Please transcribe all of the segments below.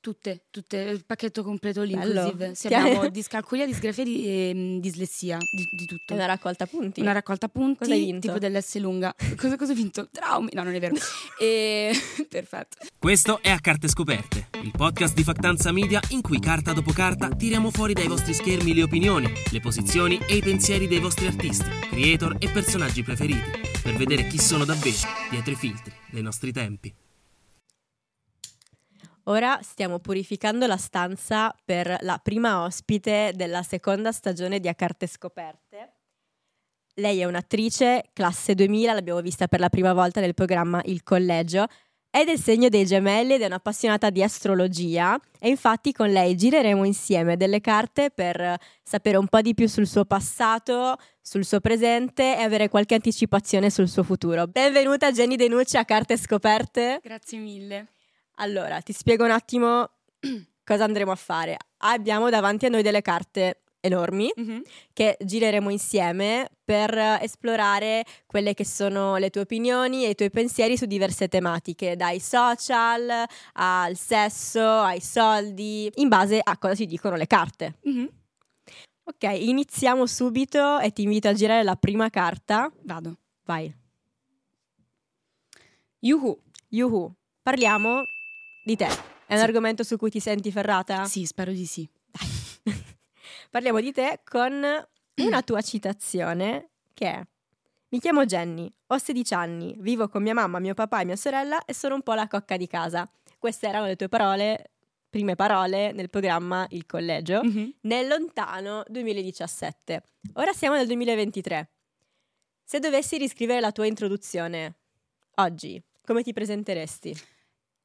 Tutte, tutte, il pacchetto completo all Bello. inclusive. Sì, abbiamo discalculia, disgrafia di, e mm, dislessia, di, di tutto. una raccolta punti. Una raccolta punti, Cosa hai vinto? tipo dell'S lunga. Cosa, cosa ho vinto? Traumi? No, non è vero. e... Perfetto. Questo è A Carte Scoperte, il podcast di Factanza Media in cui carta dopo carta tiriamo fuori dai vostri schermi le opinioni, le posizioni e i pensieri dei vostri artisti, creator e personaggi preferiti, per vedere chi sono davvero dietro i filtri dei nostri tempi. Ora stiamo purificando la stanza per la prima ospite della seconda stagione di A Carte Scoperte. Lei è un'attrice, classe 2000, l'abbiamo vista per la prima volta nel programma Il Collegio. È del segno dei gemelli ed è un'appassionata di astrologia e infatti con lei gireremo insieme delle carte per sapere un po' di più sul suo passato, sul suo presente e avere qualche anticipazione sul suo futuro. Benvenuta Jenny Denucci a Carte Scoperte. Grazie mille. Allora, ti spiego un attimo cosa andremo a fare. Abbiamo davanti a noi delle carte enormi Mhm. che gireremo insieme per esplorare quelle che sono le tue opinioni e i tuoi pensieri su diverse tematiche, dai social al sesso, ai soldi, in base a cosa ci dicono le carte. Mhm. Ok, iniziamo subito e ti invito a girare la prima carta. Vado. Vai. Yuhu. Yuhu. Parliamo di te. È un Sì. argomento su cui ti senti ferrata? Sì, spero di sì. Parliamo di te con una tua citazione che è Mi chiamo Jenny, ho 16 anni, vivo con mia mamma, mio papà e mia sorella e sono un po' la cocca di casa. Queste erano le tue parole, prime parole nel programma Il Collegio Mhm. nel lontano 2017. Ora siamo nel 2023. Se dovessi riscrivere la tua introduzione oggi, come ti presenteresti?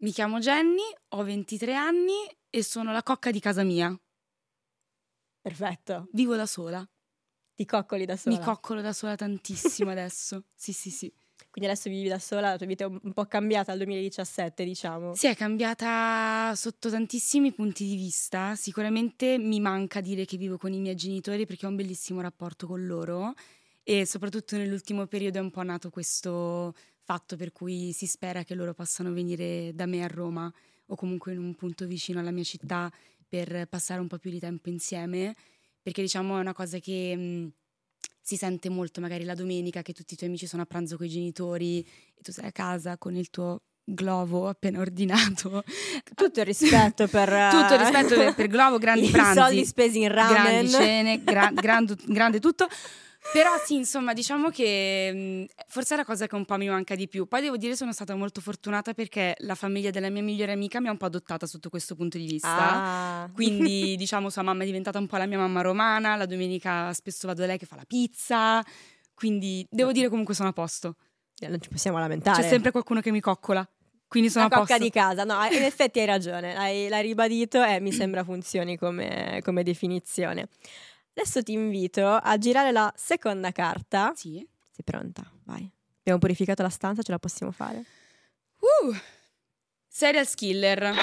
Mi chiamo Jenny, ho 23 anni e sono la cocca di casa mia. Perfetto. Vivo da sola. Ti coccoli da sola. Mi coccolo da sola tantissimo adesso. Sì, sì, sì. Quindi adesso vivi da sola, la tua vita è un po' cambiata dal 2017, diciamo. Si è cambiata sotto tantissimi punti di vista. Sicuramente mi manca dire che vivo con i miei genitori perché ho un bellissimo rapporto con loro e soprattutto nell'ultimo periodo è un po' nato questo fatto per cui si spera che loro possano venire da me a Roma o comunque in un punto vicino alla mia città per passare un po' più di tempo insieme, perché diciamo è una cosa che mh, si sente molto magari la domenica che tutti i tuoi amici sono a pranzo con i genitori e tu sei a casa con il tuo globo appena ordinato. Tutto il rispetto per... Tutto il rispetto per, per Globo, grandi I pranzi. soldi spesi in ramen. Grandi cene, gra- gran- grande tutto. Però sì, insomma, diciamo che mh, forse è la cosa che un po' mi manca di più. Poi devo dire sono stata molto fortunata perché la famiglia della mia migliore amica mi ha un po' adottata sotto questo punto di vista. Ah. Quindi, diciamo, sua mamma è diventata un po' la mia mamma romana. La domenica spesso vado da lei che fa la pizza. Quindi devo dire comunque sono a posto. Eh, Non ci possiamo lamentare. C'è sempre qualcuno che mi coccola. Quindi sono la a cocca posto. di casa. No, in effetti hai ragione, hai, l'hai ribadito e mi sembra funzioni come, come definizione. Adesso ti invito a girare la seconda carta. Sì. Sei pronta? Vai. Abbiamo purificato la stanza, ce la possiamo fare? Uh, serial killer.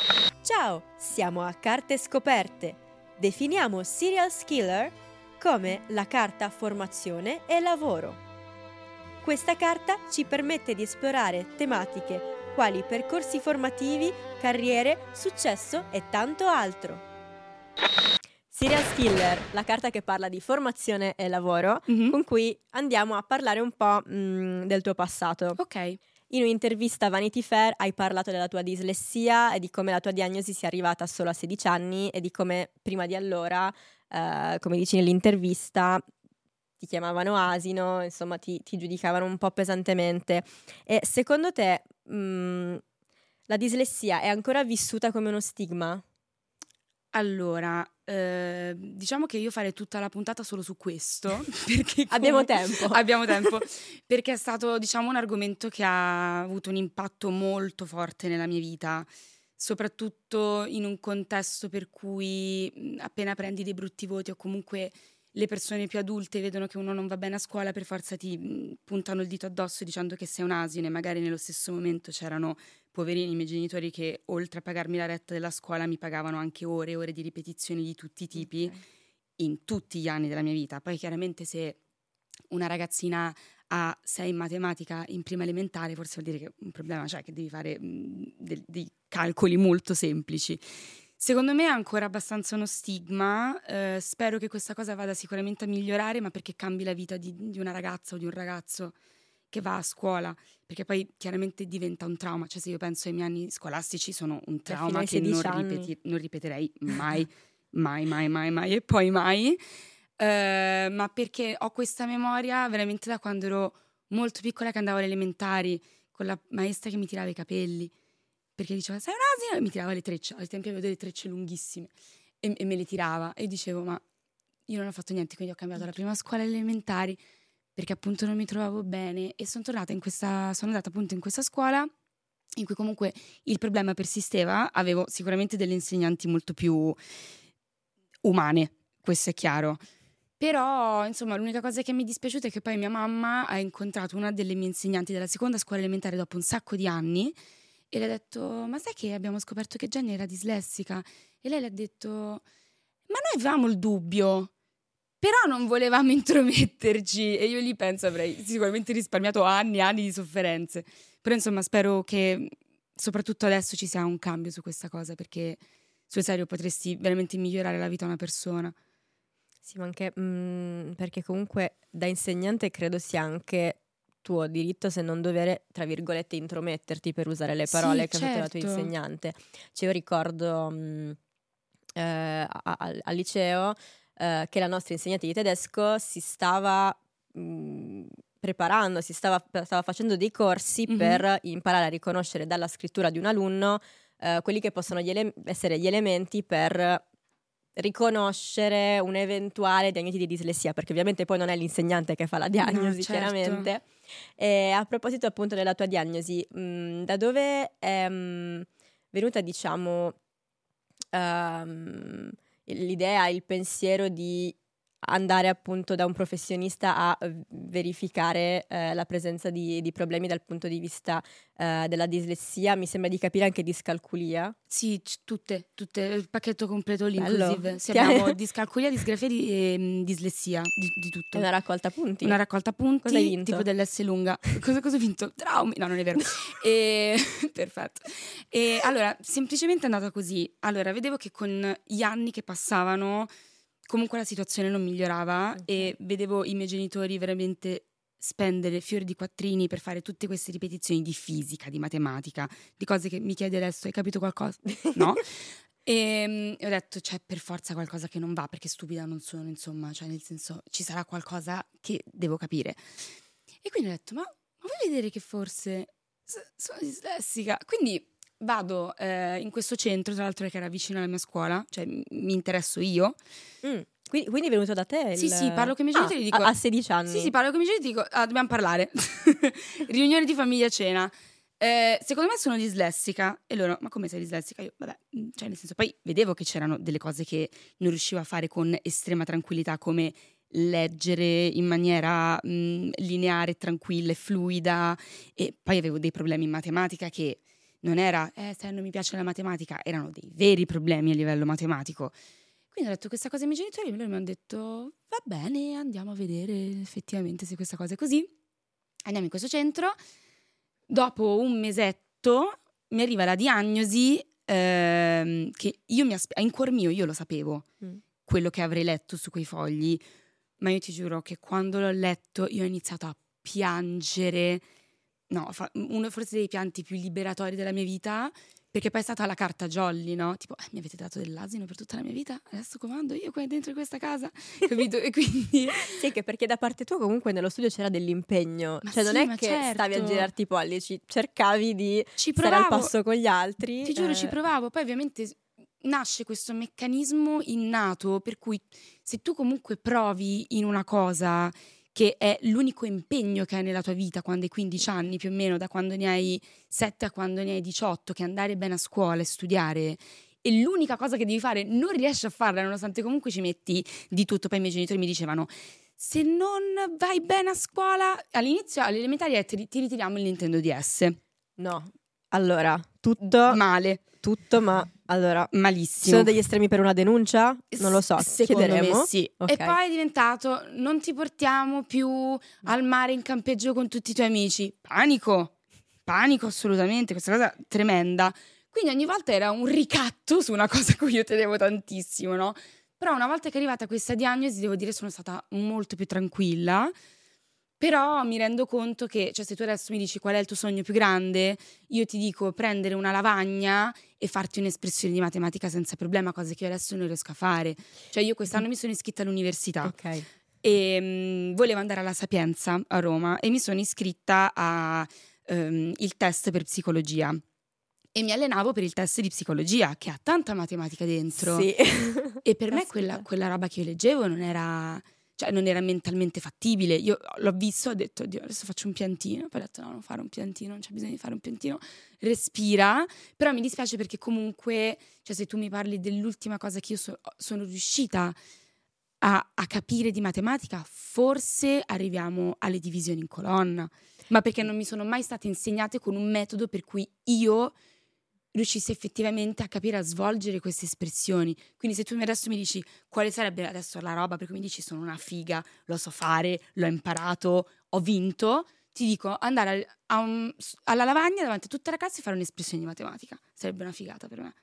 Ciao, siamo a Carte Scoperte. Definiamo Serial Killer come la carta formazione e lavoro. Questa carta ci permette di esplorare tematiche quali percorsi formativi, carriere, successo e tanto altro. Serial Killer, la carta che parla di formazione e lavoro, Mhm. con cui andiamo a parlare un po' mm, del tuo passato. Ok. In un'intervista a Vanity Fair hai parlato della tua dislessia e di come la tua diagnosi sia arrivata solo a 16 anni e di come prima di allora, eh, come dici nell'intervista, ti chiamavano asino, insomma ti, ti giudicavano un po' pesantemente. E secondo te mh, la dislessia è ancora vissuta come uno stigma? Allora, eh, diciamo che io farei tutta la puntata solo su questo. Perché Abbiamo tempo. Abbiamo tempo. Perché è stato, diciamo, un argomento che ha avuto un impatto molto forte nella mia vita, soprattutto in un contesto per cui appena prendi dei brutti voti o comunque le persone più adulte vedono che uno non va bene a scuola, per forza ti mh, puntano il dito addosso dicendo che sei un asino e magari nello stesso momento c'erano poverini i miei genitori che oltre a pagarmi la retta della scuola mi pagavano anche ore e ore di ripetizioni di tutti i tipi in tutti gli anni della mia vita. Poi chiaramente se una ragazzina a 6 in matematica in prima elementare, forse vuol dire che un problema c'è, che devi fare mh, de- dei calcoli molto semplici. Secondo me è ancora abbastanza uno stigma, eh, spero che questa cosa vada sicuramente a migliorare, ma perché cambi la vita di, di, una ragazza o di un ragazzo che va a scuola, perché poi chiaramente diventa un trauma, cioè se io penso ai miei anni scolastici sono un trauma che non, ripeti- non, ripeterei mai, mai, mai, mai, mai e poi mai, eh, ma perché ho questa memoria veramente da quando ero molto piccola che andavo alle elementari con la maestra che mi tirava i capelli perché diceva sei un asino e mi tirava le trecce, al tempo avevo delle trecce lunghissime e, e, me le tirava e dicevo ma io non ho fatto niente, quindi ho cambiato la prima scuola elementari perché appunto non mi trovavo bene e sono tornata in questa, sono andata appunto in questa scuola in cui comunque il problema persisteva, avevo sicuramente delle insegnanti molto più umane, questo è chiaro. Però, insomma, l'unica cosa che mi è dispiaciuta è che poi mia mamma ha incontrato una delle mie insegnanti della seconda scuola elementare dopo un sacco di anni e le ha detto, ma sai che abbiamo scoperto che Jenny era dislessica? E lei le ha detto, ma noi avevamo il dubbio, però non volevamo intrometterci. E io lì penso avrei sicuramente risparmiato anni e anni di sofferenze. Però insomma spero che soprattutto adesso ci sia un cambio su questa cosa, perché sul serio potresti veramente migliorare la vita a una persona. Sì, ma anche mh, mm, perché comunque da insegnante credo sia anche tuo diritto se non dover, tra virgolette, intrometterti per usare le parole sì, che ha certo. la tua insegnante. Cioè, io ricordo mh, mm, eh, al, al, liceo eh, che la nostra insegnante di tedesco si stava mh, mm, preparando, si stava, stava, facendo dei corsi mm-hmm. per imparare a riconoscere dalla scrittura di un alunno eh, quelli che possono gli ele- essere gli elementi per riconoscere un'eventuale diagnosi di dislessia, perché ovviamente poi non è l'insegnante che fa la diagnosi, no, certo. chiaramente. E a proposito appunto della tua diagnosi, mh, mm, da dove è mh, mm, venuta, diciamo, um, l'idea, il pensiero di andare appunto da un professionista a eh, verificare eh, la presenza di, di, problemi dal punto di vista eh, della dislessia, mi sembra di capire anche discalculia. Sì, c- tutte, tutte, il pacchetto completo l'inclusive. Sì, abbiamo discalculia, disgrafia e um, dislessia, di, di, tutto. È una raccolta punti. Una raccolta punti, cosa hai vinto? tipo dell'S lunga. cosa, cosa ho vinto? Traumi? No, non è vero. e, perfetto. E allora, semplicemente è andata così. Allora, vedevo che con gli anni che passavano comunque la situazione non migliorava okay. e vedevo i miei genitori veramente spendere fiori di quattrini per fare tutte queste ripetizioni di fisica, di matematica, di cose che mi chiedi adesso, hai capito qualcosa? No? e, um, ho detto, c'è per forza qualcosa che non va, perché stupida non sono, insomma, cioè nel senso, ci sarà qualcosa che devo capire. E quindi ho detto, ma, ma vuoi vedere che forse sono dislessica? Quindi vado eh, in questo centro, tra l'altro che era vicino alla mia scuola, cioè mi interesso io. Mm. Quindi, quindi, è venuto da te? Il... Sì, sì, parlo con i miei ah, genitori e dico... A, 16 anni? Sì, sì, parlo con i miei genitori e dico, ah, dobbiamo parlare. Riunione di famiglia cena. Eh, secondo me sono dislessica. E loro, ma come sei dislessica? Io, vabbè, mm, cioè nel senso, poi vedevo che c'erano delle cose che non riuscivo a fare con estrema tranquillità, come leggere in maniera mh, mm, lineare, tranquilla e fluida. E poi avevo dei problemi in matematica che non era, eh, se non mi piace la matematica, erano dei veri problemi a livello matematico. Quindi ho detto questa cosa ai miei genitori e loro mi hanno detto, va bene, andiamo a vedere effettivamente se questa cosa è così. Andiamo in questo centro. Dopo un mesetto mi arriva la diagnosi ehm, che io mi aspettavo, in cuor mio io lo sapevo, mm. quello che avrei letto su quei fogli, ma io ti giuro che quando l'ho letto io ho iniziato a piangere no, uno forse dei pianti più liberatori della mia vita, perché poi è stata la carta jolly, no? Tipo, eh, mi avete dato dell'asino per tutta la mia vita, adesso comando io qua dentro questa casa, capito? E quindi... sì, anche perché da parte tua comunque nello studio c'era dell'impegno, ma cioè sì, non è che certo. stavi a girarti i pollici, cercavi di ci stare al passo con gli altri. Ti giuro, eh... ci provavo, poi ovviamente nasce questo meccanismo innato per cui se tu comunque provi in una cosa che è l'unico impegno che hai nella tua vita quando hai 15 anni, più o meno da quando ne hai 7 a quando ne hai 18, che andare bene a scuola e studiare e l'unica cosa che devi fare non riesci a farla nonostante comunque ci metti di tutto. Poi i miei genitori mi dicevano se non vai bene a scuola, all'inizio alle elementari ti, ti ritiriamo il Nintendo DS. No, allora, tutto male. Tutto, ma Allora, malissimo. sono degli estremi per una denuncia? Non lo so, Secondo chiederemo. sì. Ok. E poi è diventato non ti portiamo più al mare in campeggio con tutti i tuoi amici. Panico, panico assolutamente, questa cosa tremenda. Quindi ogni volta era un ricatto su una cosa a cui io tenevo tantissimo, no? Però una volta che è arrivata questa diagnosi, devo dire, sono stata molto più tranquilla. Però mi rendo conto che, cioè, se tu adesso mi dici qual è il tuo sogno più grande, io ti dico prendere una lavagna e farti un'espressione di matematica senza problema, cosa che io adesso non riesco a fare. Cioè, io quest'anno mi sono iscritta all'università Ok. e mm, volevo andare alla Sapienza a Roma e mi sono iscritta al test per psicologia. E mi allenavo per il test di psicologia, che ha tanta matematica dentro. Sì. E per me quella, quella roba che io leggevo non era, cioè non era mentalmente fattibile. Io l'ho visto, ho detto, Dio, adesso faccio un piantino. Poi ho detto, no, non fare un piantino, non c'è bisogno di fare un piantino. Respira. Però mi dispiace perché comunque, cioè se tu mi parli dell'ultima cosa che io so- sono riuscita a, a capire di matematica, forse arriviamo alle divisioni in colonna. Ma perché non mi sono mai state insegnate con un metodo per cui io riuscissi effettivamente a capire a svolgere queste espressioni. Quindi se tu adesso mi dici quale sarebbe adesso la roba, perché mi dici sono una figa, lo so fare, l'ho imparato, ho vinto, ti dico andare un- alla lavagna davanti a tutta la classe e fare un'espressione di matematica. Sarebbe una figata per me.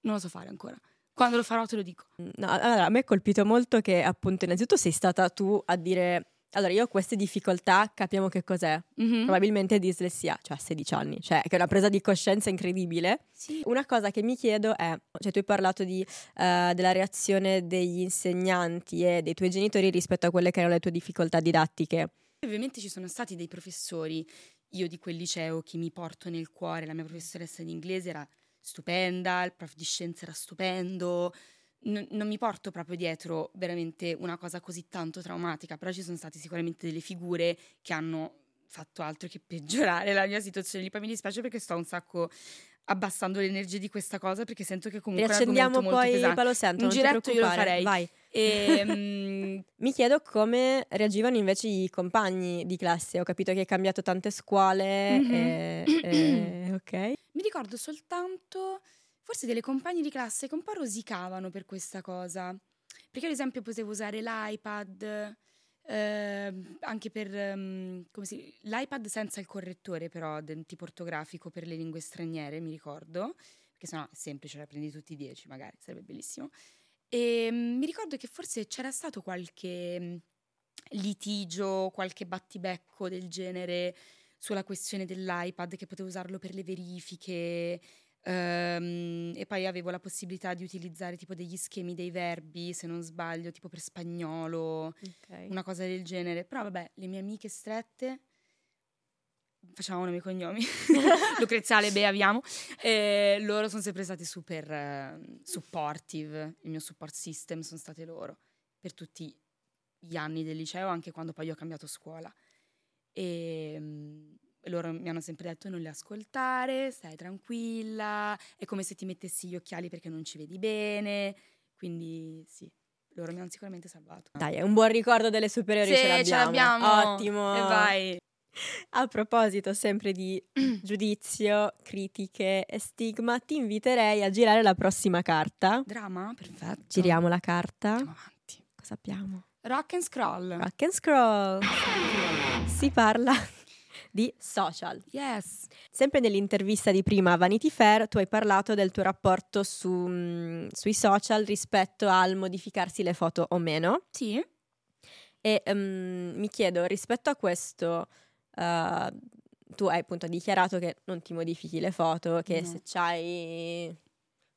Non lo so fare ancora. Quando lo farò te lo dico. No, allora, a me è colpito molto che appunto innanzitutto sei stata tu a dire allora io ho queste difficoltà, capiamo che cos'è. Mhm. Probabilmente dislessia, cioè a 16 anni, cioè che è una presa di coscienza incredibile. Sì. Una cosa che mi chiedo è, cioè tu hai parlato di, eh, della reazione degli insegnanti e dei tuoi genitori rispetto a quelle che erano le tue difficoltà didattiche. Ovviamente ci sono stati dei professori, io di quel liceo che mi porto nel cuore, la mia professoressa di inglese era stupenda, il prof di scienze era stupendo, non, non mi porto proprio dietro veramente una cosa così tanto traumatica, però ci sono state sicuramente delle figure che hanno fatto altro che peggiorare la mia situazione lì. Poi mi dispiace perché sto un sacco abbassando l'energia di questa cosa perché sento che comunque è un Riaccendiamo argomento molto poi pesante. palo santo, Un giretto io lo farei. Vai. E, mm, Mi chiedo come reagivano invece i compagni di classe. Ho capito che hai cambiato tante scuole. Mhm. e- e- ok. Mi ricordo soltanto forse delle compagne di classe che un po' rosicavano per questa cosa. Perché ad esempio potevo usare l'iPad ehm, anche per ehm, come si- l'iPad senza il correttore però del tipo ortografico per le lingue straniere, mi ricordo, perché sennò è semplice, la prendi tutti i 10 magari, sarebbe bellissimo. E mm, mi ricordo che forse c'era stato qualche mm, litigio, qualche battibecco del genere sulla questione dell'iPad che potevo usarlo per le verifiche ehm, e poi avevo la possibilità di utilizzare tipo degli schemi dei verbi, se non sbaglio, tipo per spagnolo, una cosa del genere. Però vabbè, le mie amiche strette facciamo nomi e cognomi. Lucrezia e Bea abbiamo. E loro sono sempre state super eh, supportive il mio support system sono state loro per tutti gli anni del liceo anche quando poi ho cambiato scuola. E loro mi hanno sempre detto non le ascoltare stai tranquilla è come se ti mettessi gli occhiali perché non ci vedi bene quindi sì loro mi hanno sicuramente salvato Dai, è un buon ricordo delle superiori, Sì, ce l'abbiamo. ce l'abbiamo Ottimo. e vai A proposito sempre di giudizio, critiche e stigma, ti inviterei a girare la prossima carta. Drama? Perfetto. Giriamo la carta. Andiamo avanti. Cosa abbiamo? Rock and scroll. Rock and scroll. Si parla di social. Yes. Sempre nell'intervista di prima a Vanity Fair tu hai parlato del tuo rapporto su, mm, sui social rispetto al modificarsi le foto o meno Sì. e mm, mi chiedo rispetto a questo eh, tu hai appunto dichiarato che non ti modifichi le foto, che No. se c'hai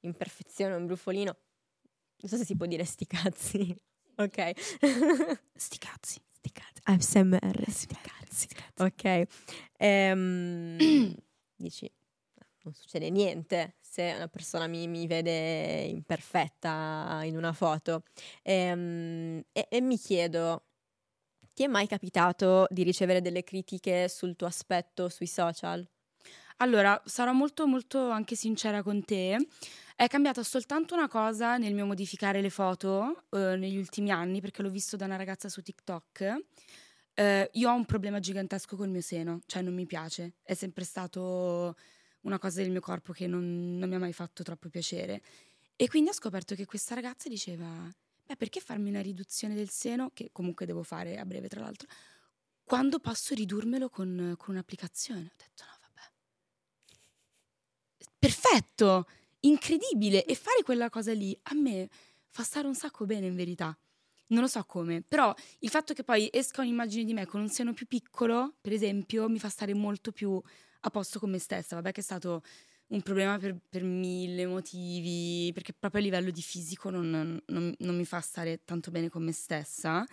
imperfezione o un brufolino non so se si può dire sti cazzi. Ok. Sti cazzi. sti cazzi. ASMR. Sti cazzi. Ok. Ehm, dici, non succede niente se una persona mi, mi vede imperfetta in una foto. Ehm, e, e mi chiedo, ti è mai capitato di ricevere delle critiche sul tuo aspetto sui social? Allora, sarò molto molto anche sincera con te. È cambiata soltanto una cosa nel mio modificare le foto eh, negli ultimi anni, perché l'ho visto da una ragazza su TikTok. Eh, io ho un problema gigantesco col mio seno, cioè non mi piace. È sempre stato una cosa del mio corpo che non, non mi ha mai fatto troppo piacere. E quindi ho scoperto che questa ragazza diceva, beh, perché farmi una riduzione del seno, che comunque devo fare a breve tra l'altro, quando posso ridurmelo con, con un'applicazione? Ho detto, no, vabbè. Perfetto, incredibile. E fare quella cosa lì a me fa stare un sacco bene in verità. Non lo so come, però il fatto che poi esca un'immagine di me con un seno più piccolo, per esempio, mi fa stare molto più a posto con me stessa. Vabbè che è stato un problema per, per mille motivi, perché proprio a livello di fisico non, non, non mi fa stare tanto bene con me stessa.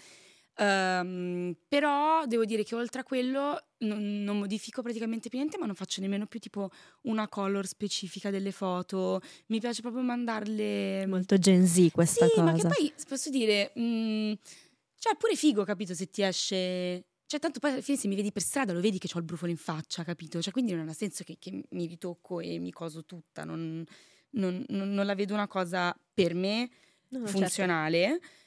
Um, però devo dire che oltre a quello non, non, modifico praticamente più niente, ma non faccio nemmeno più tipo una color specifica delle foto. Mi piace proprio mandarle. Molto Gen Z questa sì, cosa. ma che poi posso dire. Mh, mm, cioè, pure figo, capito? Se ti esce. Cioè, tanto poi alla fine se mi vedi per strada lo vedi che ho il brufolo in faccia, capito? Cioè, quindi non ha senso che, che mi ritocco e mi coso tutta. Non, non, non la vedo una cosa per me no, certo. funzionale. Certo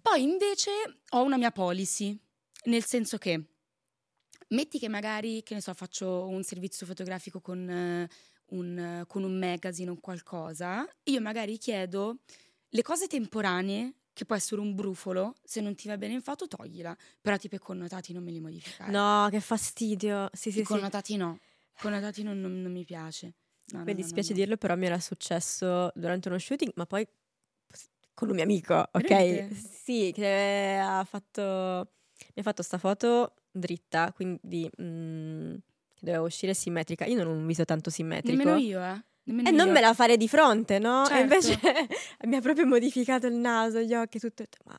poi invece ho una mia policy, nel senso che metti che magari, che ne so, faccio un servizio fotografico con, uh, un, con un magazine o qualcosa, io magari chiedo le cose temporanee che può essere un brufolo, se non ti va bene in foto toglila, però tipo i connotati non me li modificare. No, che fastidio. Sì, sì, I connotati sì. no, i connotati non, non, non mi piace. No, mi no, dispiace no, dirlo, però mi era successo durante uno shooting, ma poi con un mio amico, ok? Veramente? Sì, che ha fatto mi ha fatto sta foto dritta, quindi mm, che doveva uscire simmetrica. Io non ho un viso tanto simmetrico. Nemmeno io, eh. Nemmeno e io. non me la fare di fronte, no? Certo. E invece mi ha proprio modificato il naso, gli occhi, tutto. Ma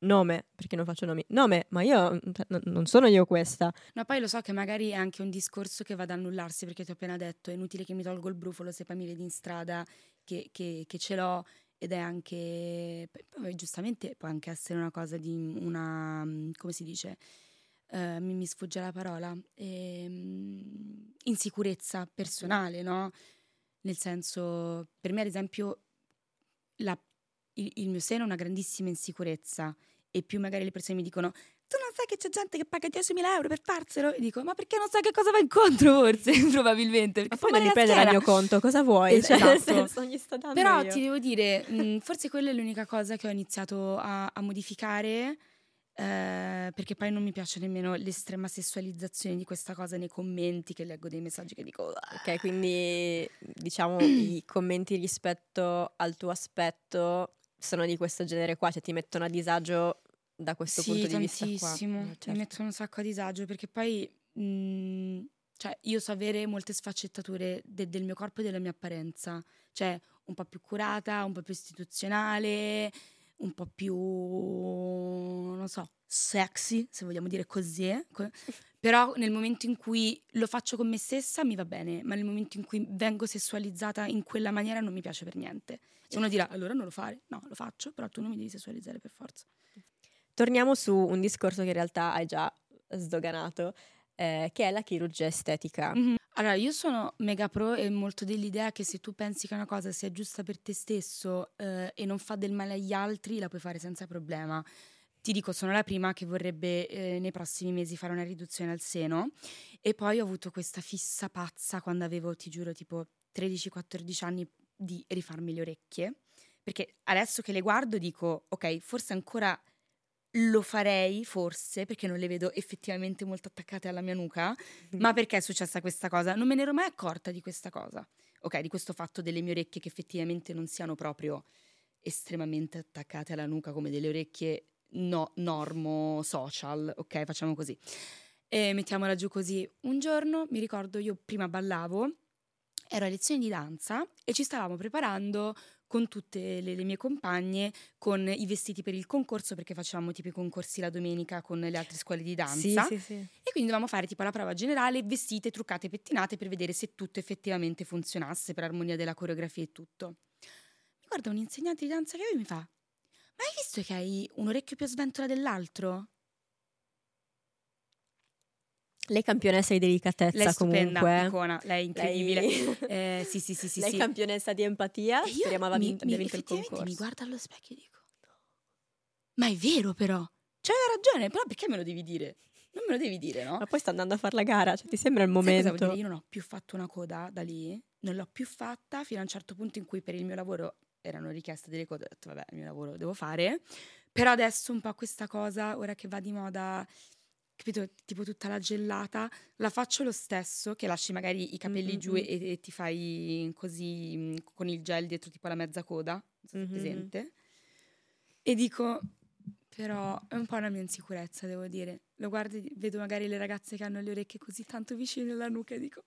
nome, perché non faccio nomi? Nome, ma io cioè, non sono io questa. No, poi lo so che magari è anche un discorso che va ad annullarsi, perché ti ho appena detto, è inutile che mi tolgo il brufolo se poi mi vedi in strada che, che, che ce l'ho ed è anche, giustamente può anche essere una cosa di una, mm, come si dice, uh, mi, mi, sfugge la parola, ehm, insicurezza personale, no? Nel senso, per me ad esempio la, il, il mio seno è una grandissima insicurezza e più magari le persone mi dicono tu non sai che c'è gente che paga 10.000 euro per farselo? E dico, ma perché non sai che cosa va incontro forse, probabilmente. Ma poi devi prendere il mio conto, cosa vuoi? Es- cioè, esatto. senso, Però io. ti devo dire, mh, forse quella è l'unica cosa che ho iniziato a, a modificare, eh, perché poi non mi piace nemmeno l'estrema sessualizzazione di questa cosa nei commenti, che leggo dei messaggi che dico... Ok, quindi diciamo i commenti rispetto al tuo aspetto sono di questo genere qua, cioè ti mettono a disagio da questo sì, punto di vista tantissimo. qua. Eh, certo. Mi mettono un sacco a disagio perché poi mh, mhmm, cioè, io so avere molte sfaccettature de- del mio corpo e della mia apparenza, cioè un po' più curata, un po' più istituzionale, un po' più non so, sexy, se vogliamo dire così. Eh? Però nel momento in cui lo faccio con me stessa mi va bene, ma nel momento in cui vengo sessualizzata in quella maniera non mi piace per niente. E uno dirà, allora non lo fare. No, lo faccio, però tu non mi devi sessualizzare per forza. Torniamo su un discorso che in realtà hai già sdoganato, eh, che è la chirurgia estetica. Mm-hmm. Allora, io sono mega pro e molto dell'idea che se tu pensi che una cosa sia giusta per te stesso eh, e non fa del male agli altri, la puoi fare senza problema. Ti dico, sono la prima che vorrebbe eh, nei prossimi mesi fare una riduzione al seno e poi ho avuto questa fissa pazza quando avevo, ti giuro, tipo 13-14 anni di rifarmi le orecchie. Perché adesso che le guardo dico, ok, forse ancora lo farei forse perché non le vedo effettivamente molto attaccate alla mia nuca, mm. ma perché è successa questa cosa? Non me ne ero mai accorta di questa cosa, ok, di questo fatto delle mie orecchie che effettivamente non siano proprio estremamente attaccate alla nuca come delle orecchie no, normo social, ok, facciamo così. E mettiamola giù così. Un giorno mi ricordo io prima ballavo, ero a lezione di danza e ci stavamo preparando con tutte le, le, mie compagne con i vestiti per il concorso perché facevamo tipo i concorsi la domenica con le altre scuole di danza sì, sì, sì. e quindi dovevamo fare tipo la prova generale vestite, truccate, pettinate per vedere se tutto effettivamente funzionasse per armonia della coreografia e tutto mi guarda un insegnante di danza che mi fa ma hai visto che hai un orecchio più a sventola dell'altro? Lei campionessa di delicatezza lei stupenda, comunque. icona, lei è incredibile. Lei... Eh, sì, sì, sì, sì, lei sì. campionessa di empatia, e speriamo abbia vinto, mi, vinto il concorso. mi guardo allo specchio e dico, ma è vero però, c'aveva ragione, però perché me lo devi dire? Non me lo devi dire, no? Ma poi sta andando a fare la gara, cioè ti sembra il momento? vuol dire? Io non ho più fatto una coda da lì, non l'ho più fatta fino a un certo punto in cui per il mio lavoro erano richieste delle code, ho detto vabbè, il mio lavoro lo devo fare, però adesso un po' questa cosa, ora che va di moda, capito, tipo tutta la gellata, la faccio lo stesso, che lasci magari i capelli Mm, giù mm, e, e ti fai così mm, con il gel dietro tipo la mezza coda, non so Mhm. presente, e dico, però è un po' una mia insicurezza, devo dire. Lo guardo vedo magari le ragazze che hanno le orecchie così tanto vicine alla nuca e dico,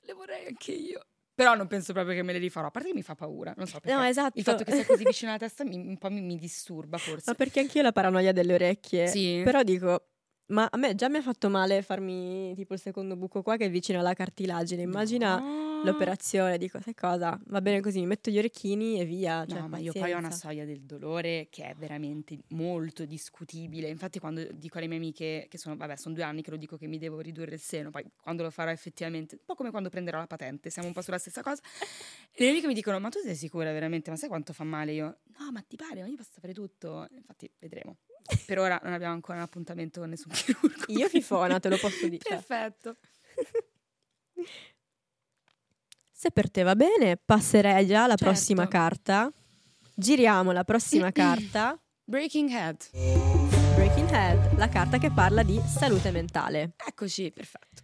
le vorrei anche io. Però non penso proprio che me le rifarò, a parte che mi fa paura, non so perché. No, esatto. Il fatto che sia così vicino alla testa mi- un po' mi, mi disturba forse. Ma perché anch'io ho la paranoia delle orecchie. Sì. Però dico, ma a me già mi ha fatto male farmi tipo il secondo buco qua che è vicino alla cartilagine. Immagina No. L'operazione, dico, sai cosa? Va bene così, mi metto gli orecchini e via. No, cioè, ma io poi ho una soglia del dolore che è veramente molto discutibile. Infatti, quando dico alle mie amiche, che sono, vabbè, sono due anni che lo dico che mi devo ridurre il seno, poi quando lo farò effettivamente, un po' come quando prenderò la patente, siamo un po' sulla stessa cosa. Le mie amiche mi dicono: Ma tu sei sicura veramente? Ma sai quanto fa male? Io, no, ma ti pare? Ma io posso sapere tutto. Infatti, vedremo. Per ora non abbiamo ancora un appuntamento con nessun chirurgo. Io fifona, te lo posso dire. Perfetto. Se per te va bene, passerei già alla Certo. prossima carta. Giriamo la prossima carta. Breaking Head. Breaking Head, la carta che parla di salute mentale. Eccoci, perfetto.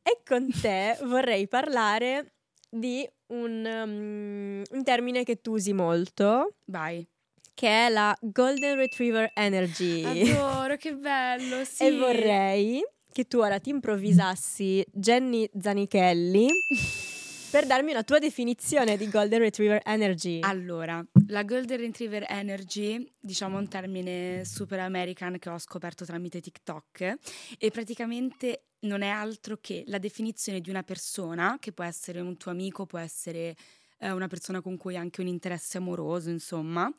E con te vorrei parlare di un, um, un termine che tu usi molto, Vai. che è la Golden Retriever Energy. Adoro, che bello, sì. E vorrei che tu ora ti improvvisassi Jenny Zanichelli per darmi una tua definizione di Golden Retriever Energy. Allora, la Golden Retriever Energy, diciamo un termine super American che ho scoperto tramite TikTok e praticamente non è altro che la definizione di una persona, che può essere un tuo amico, può essere eh, una persona con cui hai anche un interesse amoroso, insomma.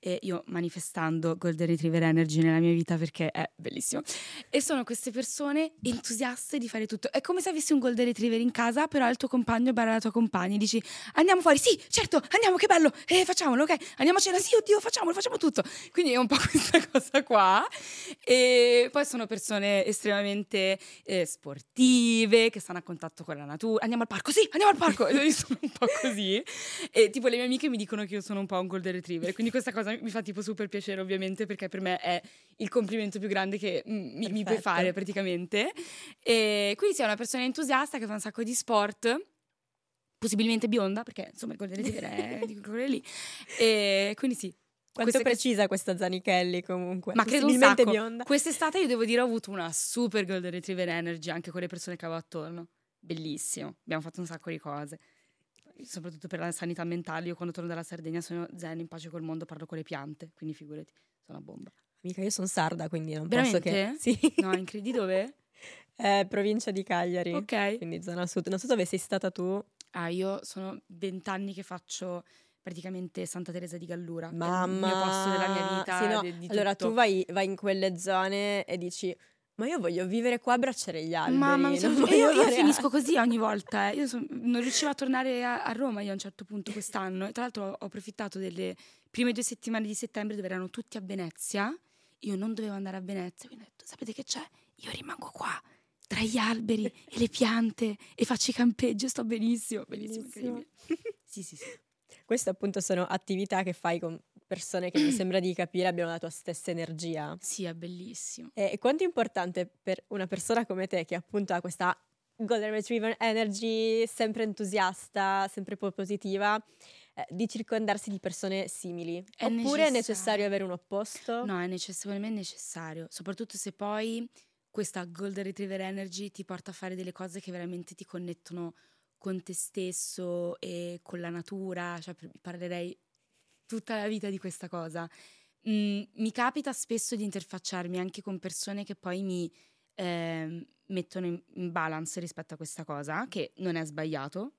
E io manifestando Golden Retriever Energy nella mia vita perché è bellissimo. E sono queste persone entusiaste di fare tutto. È come se avessi un Golden Retriever in casa, però è il tuo compagno barra la tua compagna. e Dici andiamo fuori, sì, certo, andiamo, che bello, eh, facciamolo, ok, andiamo a cena, sì, oddio, facciamolo, facciamo tutto. Quindi è un po' questa cosa qua. E poi sono persone estremamente eh, sportive, che stanno a contatto con la natura. Andiamo al parco, sì, andiamo al parco. Io sono un po' così. E tipo le mie amiche mi dicono che io sono un po' un golden retriever, quindi questa cosa mi fa tipo super piacere ovviamente perché per me è il complimento più grande che mm, mi, mi puoi fare praticamente. E quindi sei una persona entusiasta che fa un sacco di sport. Possibilmente bionda, perché insomma il Golden Retriever è di quelle lì. E quindi sì. Quanto queste- precisa questa Zanichelli comunque. ma credo un sacco. bionda. Quest'estate io devo dire ho avuto una super Golden Retriever Energy anche con le persone che avevo attorno. Bellissimo. Abbiamo fatto un sacco di cose. Soprattutto per la sanità mentale. Io quando torno dalla Sardegna sono zen, in pace col mondo, parlo con le piante. Quindi figurati, sono una bomba. Mica io sono sarda, quindi non Veramente? posso che... Sì. No, incredibile. Dove? Eh, provincia di Cagliari. Ok. Quindi zona sud. Non so dove sei stata tu. Ah, io sono vent'anni che faccio praticamente Santa Teresa di Gallura. È Mamma. il mio posto della mia vita. Sì, no, di- di allora tutto. tu vai, vai in quelle zone e dici ma io voglio vivere qua a abbracciare gli alberi. Mamma mi non sono- voglio io, io fare finisco altro." così ogni volta. eh. Io son- non riuscivo a tornare a, a Roma io a un certo punto quest'anno. E tra l'altro ho, approfittato delle prime due settimane di settembre dove erano tutti a Venezia. Io non dovevo andare a Venezia. Quindi ho detto, sapete che c'è? Io rimango qua tra gli alberi e le piante e faccio i campeggi e sto benissimo. Bellissimo. incredibile. Sì, sì, sì. Queste appunto sono attività che fai con persone che mi sembra di capire abbiano la tua stessa energia. Sì, è bellissimo. E quanto è importante per una persona come te che appunto ha questa Golden Retriever Energy, sempre entusiasta, sempre po- positiva, eh, di circondarsi di persone simili? È Oppure è necessario. necessario avere un opposto? No, è necess- secondo me è necessario, soprattutto se poi questa Golden Retriever Energy ti porta a fare delle cose che veramente ti connettono con te stesso e con la natura, cioè parlerei tutta la vita di questa cosa. Mm, mi capita spesso di interfacciarmi anche con persone che poi mi ehm, mettono in, in balance rispetto a questa cosa, che non è sbagliato,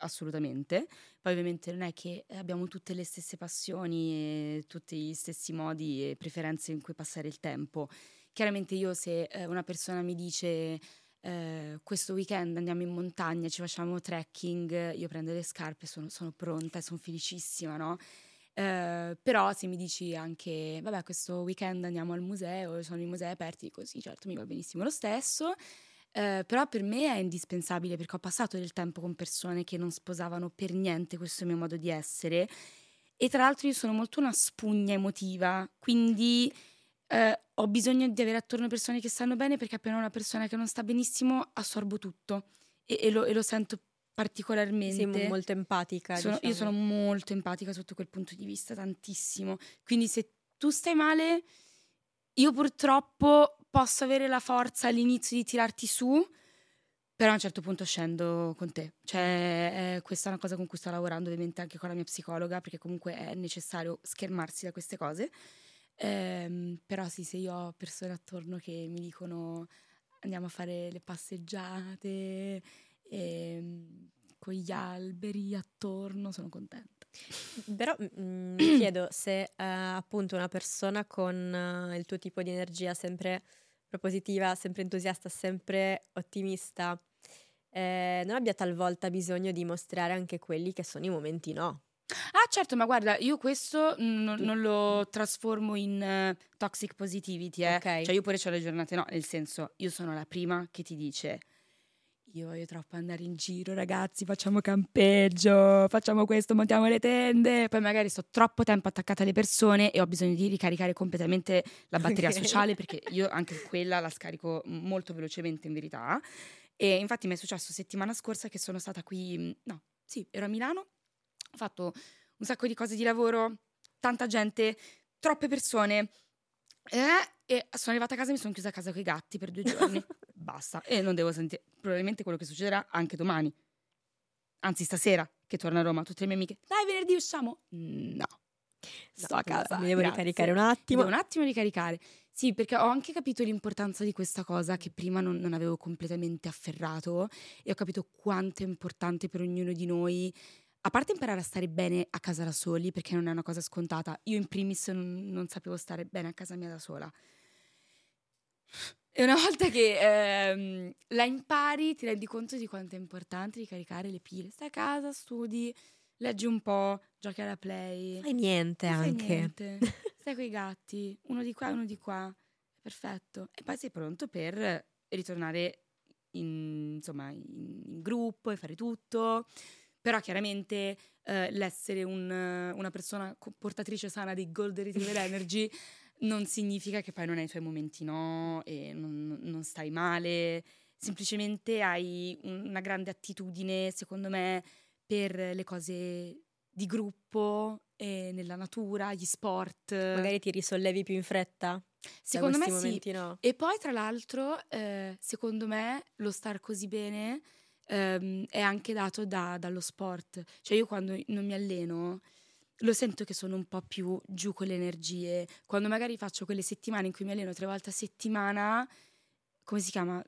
assolutamente. Poi ovviamente non è che abbiamo tutte le stesse passioni e tutti gli stessi modi e preferenze in cui passare il tempo. Chiaramente io se eh, una persona mi dice eh, questo weekend andiamo in montagna, ci facciamo trekking, io prendo le scarpe, sono, sono pronta e sono felicissima, no? Eh, però se mi dici anche, vabbè, questo weekend andiamo al museo, sono i musei aperti, così certo mi va benissimo lo stesso. Eh, però per me è indispensabile perché ho passato del tempo con persone che non sposavano per niente questo mio modo di essere e tra l'altro io sono molto una spugna emotiva, quindi eh, ho bisogno di avere attorno persone che stanno bene perché appena una persona che non sta benissimo assorbo tutto e, e, lo, e lo, sento particolarmente. Sei molto empatica. Sono, diciamo. Io sono molto empatica sotto quel punto di vista, tantissimo. Quindi se tu stai male, io purtroppo posso avere la forza all'inizio di tirarti su, però a un certo punto scendo con te. Cioè, eh, questa è una cosa con cui sto lavorando ovviamente anche con la mia psicologa, perché comunque è necessario schermarsi da queste cose. Eh, però sì, se io ho persone attorno che mi dicono andiamo a fare le passeggiate ehm, con gli alberi attorno, sono contenta. Però mi chiedo se uh, appunto una persona con uh, il tuo tipo di energia sempre propositiva, sempre entusiasta, sempre ottimista, eh, non abbia talvolta bisogno di mostrare anche quelli che sono i momenti no. Ah certo, ma guarda, io questo non, non lo trasformo in uh, toxic positivity, eh. Okay. Cioè io pure ho le giornate no, nel senso, io sono la prima che ti dice io voglio troppo andare in giro, ragazzi, facciamo campeggio, facciamo questo, montiamo le tende. Poi magari sto troppo tempo attaccata alle persone e ho bisogno di ricaricare completamente la batteria okay. sociale perché io anche quella la scarico molto velocemente in verità. E infatti mi è successo settimana scorsa che sono stata qui, no, sì, ero a Milano, ho fatto un sacco di cose di lavoro, tanta gente, troppe persone. Eh, e sono arrivata a casa e mi sono chiusa a casa con i gatti per due giorni. Basta. E non devo sentire. Probabilmente quello che succederà anche domani. Anzi, stasera che torno a Roma, tutte le mie amiche. Dai, venerdì usciamo? No. Sto no, a casa. Mi devo grazie. ricaricare un attimo. Devo un attimo ricaricare. Sì, perché ho anche capito l'importanza di questa cosa che prima non, non avevo completamente afferrato e ho capito quanto è importante per ognuno di noi a parte imparare a stare bene a casa da soli, perché non è una cosa scontata, io in primis non, non sapevo stare bene a casa mia da sola. E una volta che ehm, la impari, ti rendi conto di quanto è importante ricaricare le pile. Stai a casa, studi, leggi un po', giochi alla play. Fai niente non anche. Fai niente. Stai con i gatti, uno di qua e uno di qua. Perfetto. E poi sei pronto per ritornare in, insomma, in, in gruppo e fare tutto. Però chiaramente eh, l'essere un, una persona portatrice sana di Golden Retriever Energy non significa che poi non hai i tuoi momenti no e non, non stai male, semplicemente hai una grande attitudine, secondo me, per le cose di gruppo e nella natura, gli sport. Magari ti risollevi più in fretta? Secondo me momenti, sì. No? E poi, tra l'altro, eh, secondo me lo star così bene ehm, è anche dato da, dallo sport. Cioè, io quando non mi alleno lo sento che sono un po' più giù con le energie. Quando magari faccio quelle settimane in cui mi alleno tre volte a settimana, come si chiama?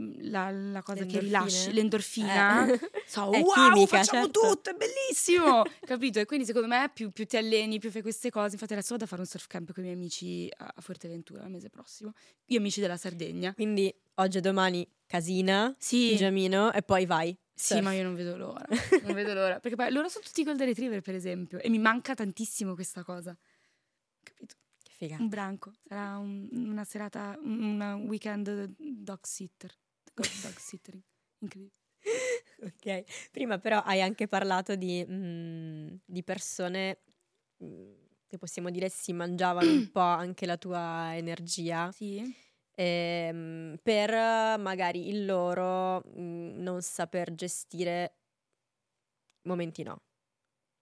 Mm, la, la cosa che rilasci, l'endorfina, eh. so, wow, chimica, facciamo certo. tutto, è bellissimo, capito? E quindi secondo me più, più, ti alleni, più fai queste cose. Infatti adesso vado a fare un surf camp con i miei amici a Fuerteventura il mese prossimo, io amici della Sardegna. Quindi oggi e domani casina, sì. pigiamino e poi vai. Sì, ma io non vedo l'ora. non vedo l'ora. Perché poi loro sono tutti golden retriever, per esempio. E mi manca tantissimo questa cosa. Capito? Che figa. Un branco. Sarà un, una serata, un weekend dog sitter. Dog sittering. Incredibile. ok. Prima però hai anche parlato di, mm, di persone mm, che possiamo dire si mangiavano un po' anche la tua energia. Sì ehm, per magari il loro mh, mhmm, non saper gestire momenti no.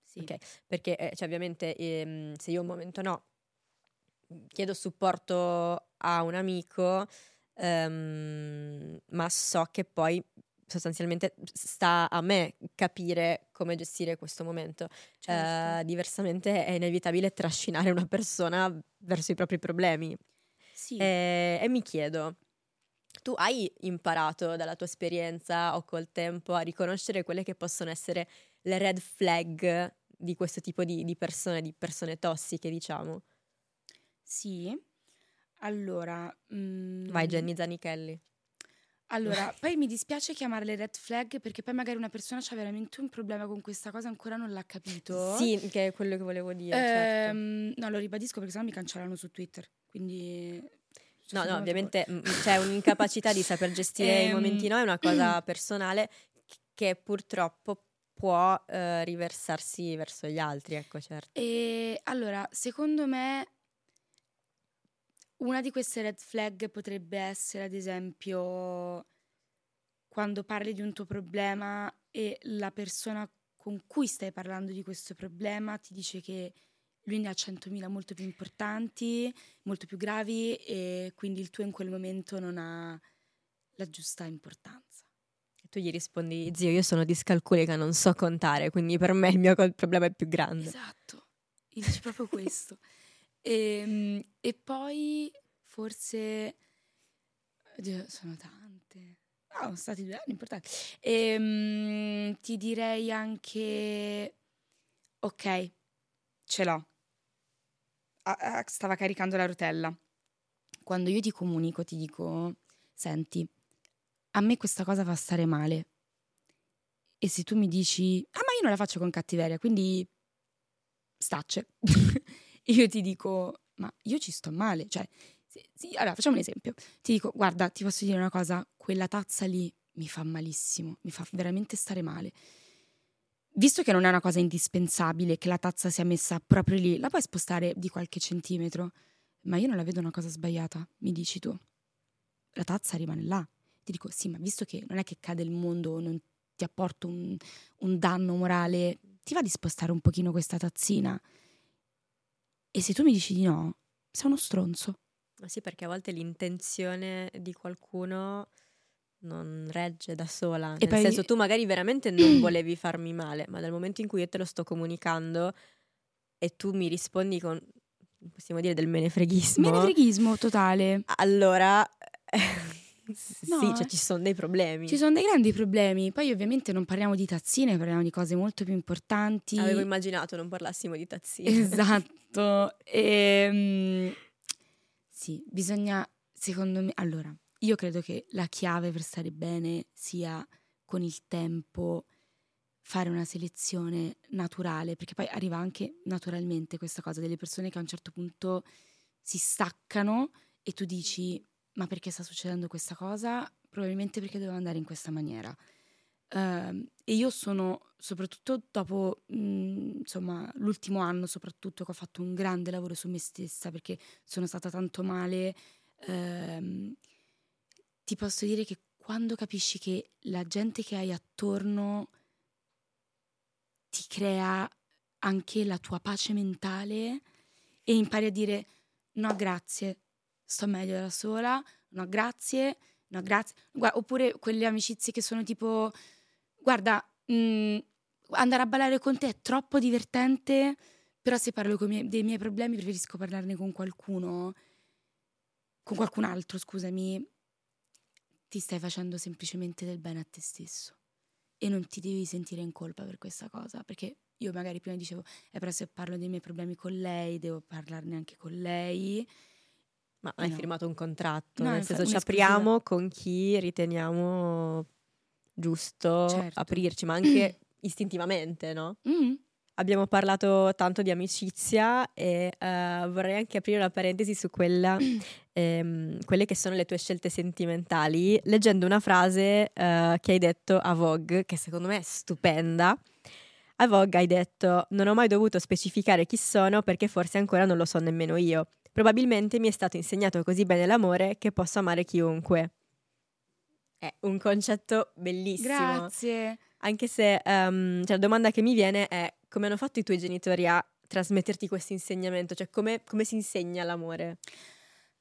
Sì. Okay? Perché eh, cioè, ovviamente ehm, se io un momento no mhmm, chiedo supporto a un amico, ehm, ma so che poi sostanzialmente sta a me capire come gestire questo momento. Certo. Eh, diversamente è inevitabile trascinare una persona verso i propri problemi. Sì. E, e mi chiedo, tu hai imparato dalla tua esperienza o col tempo a riconoscere quelle che possono essere le red flag di questo tipo di, di persone, di persone tossiche, diciamo? Sì. Allora... Mm, Vai Jenny Zanichelli. Allora, poi mi dispiace chiamarle red flag perché poi magari una persona ha veramente un problema con questa cosa e ancora non l'ha capito. Sì, che è quello che volevo dire. certo. Ehm, No, lo ribadisco perché sennò mi cancellano su Twitter. Quindi... No, no, ovviamente mm, c'è un'incapacità di saper gestire i Ehm, momenti no, è una cosa personale che purtroppo può eh, riversarsi verso gli altri, ecco, certo. E allora, secondo me, una di queste red flag potrebbe essere, ad esempio, quando parli di un tuo problema e la persona con cui stai parlando di questo problema ti dice che lui ne ha 100.000 molto più importanti, molto più gravi e quindi il tuo in quel momento non ha la giusta importanza. E tu gli rispondi, zio, io sono discalculica, non so contare, quindi per me il mio problema è più grande. Esatto, gli dici proprio questo. E, e poi forse... Oddio, sono tante. Ah, sono stati due anni importanti. Ehm, ti direi anche... Ok, ce l'ho. Ah, ah, stava caricando la rotella. Quando io ti comunico, ti dico, senti, a me questa cosa fa stare male. E se tu mi dici, ah ma io non la faccio con cattiveria, quindi stacce. io ti dico, ma io ci sto male. Cioè, sì, sì, allora facciamo un esempio. Ti dico, guarda, ti posso dire una cosa, quella tazza lì mi fa malissimo, mi fa veramente stare male. Visto che non è una cosa indispensabile che la tazza sia messa proprio lì, la puoi spostare di qualche centimetro, ma io non la vedo una cosa sbagliata, mi dici tu. La tazza rimane là. Ti dico, sì, ma visto che non è che cade il mondo, non ti apporto un, un danno morale, ti va di spostare un pochino questa tazzina? E se tu mi dici di no, sei uno stronzo. Ma sì, perché a volte l'intenzione di qualcuno non regge da sola. E Nel poi- senso, tu magari veramente non volevi farmi male, ma dal momento in cui io te lo sto comunicando e tu mi rispondi con, possiamo dire, del menefreghismo, Menefreghismo totale. allora sì, No, cioè eh. ci sono dei problemi. Ci sono dei grandi problemi. Poi ovviamente non parliamo di tazzine, parliamo di cose molto più importanti. Avevo immaginato non parlassimo di tazzine. Esatto. Ehm, sì, bisogna, secondo me, allora, io credo che la chiave per stare bene sia con il tempo fare una selezione naturale, perché poi arriva anche naturalmente questa cosa delle persone che a un certo punto si staccano e tu dici ma perché sta succedendo questa cosa? Probabilmente perché devo andare in questa maniera. Ehm, e io sono, soprattutto dopo mh, insomma, l'ultimo anno, soprattutto che ho fatto un grande lavoro su me stessa perché sono stata tanto male, ehm, ti posso dire che quando capisci che la gente che hai attorno ti crea anche la tua pace mentale e impari a dire no grazie, sto meglio da sola, no grazie, no grazie. Gua- oppure quelle amicizie che sono tipo, guarda, mh, andare a ballare con te è troppo divertente, però se parlo miei- dei miei problemi preferisco parlarne con qualcuno, con qualcun altro, scusami, ti stai facendo semplicemente del bene a te stesso e non ti devi sentire in colpa per questa cosa, perché io magari prima dicevo, eh però se parlo dei miei problemi con lei, devo parlarne anche con lei. Ma hai No. firmato un contratto, No, nel senso ci apriamo con chi riteniamo giusto Certo. aprirci, ma anche istintivamente, no? Mm. Abbiamo parlato tanto di amicizia e eh, vorrei anche aprire una parentesi su quella, ehm, quelle che sono le tue scelte sentimentali, leggendo una frase eh, che hai detto a Vogue, che secondo me è stupenda. A Vogue hai detto: Non ho mai dovuto specificare chi sono perché forse ancora non lo so nemmeno io. Probabilmente mi è stato insegnato così bene l'amore che posso amare chiunque. È un concetto bellissimo. Grazie. Anche se ehm, cioè, la domanda che mi viene è come hanno fatto i tuoi genitori a trasmetterti questo insegnamento? Cioè come, come si insegna l'amore?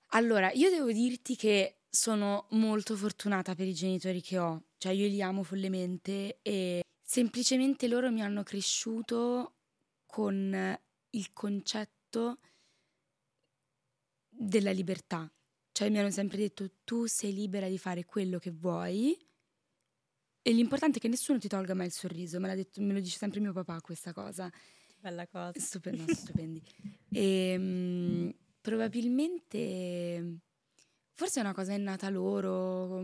Allora, io devo dirti che sono molto fortunata per i genitori che ho, cioè io li amo follemente e semplicemente loro mi hanno cresciuto con il concetto della libertà. Cioè mi hanno sempre detto tu sei libera di fare quello che vuoi e l'importante è che nessuno ti tolga mai il sorriso, me, l'ha detto, me lo dice sempre mio papà questa cosa. Bella cosa. Stupendo, stupendi. E, probabilmente, forse è una cosa innata loro.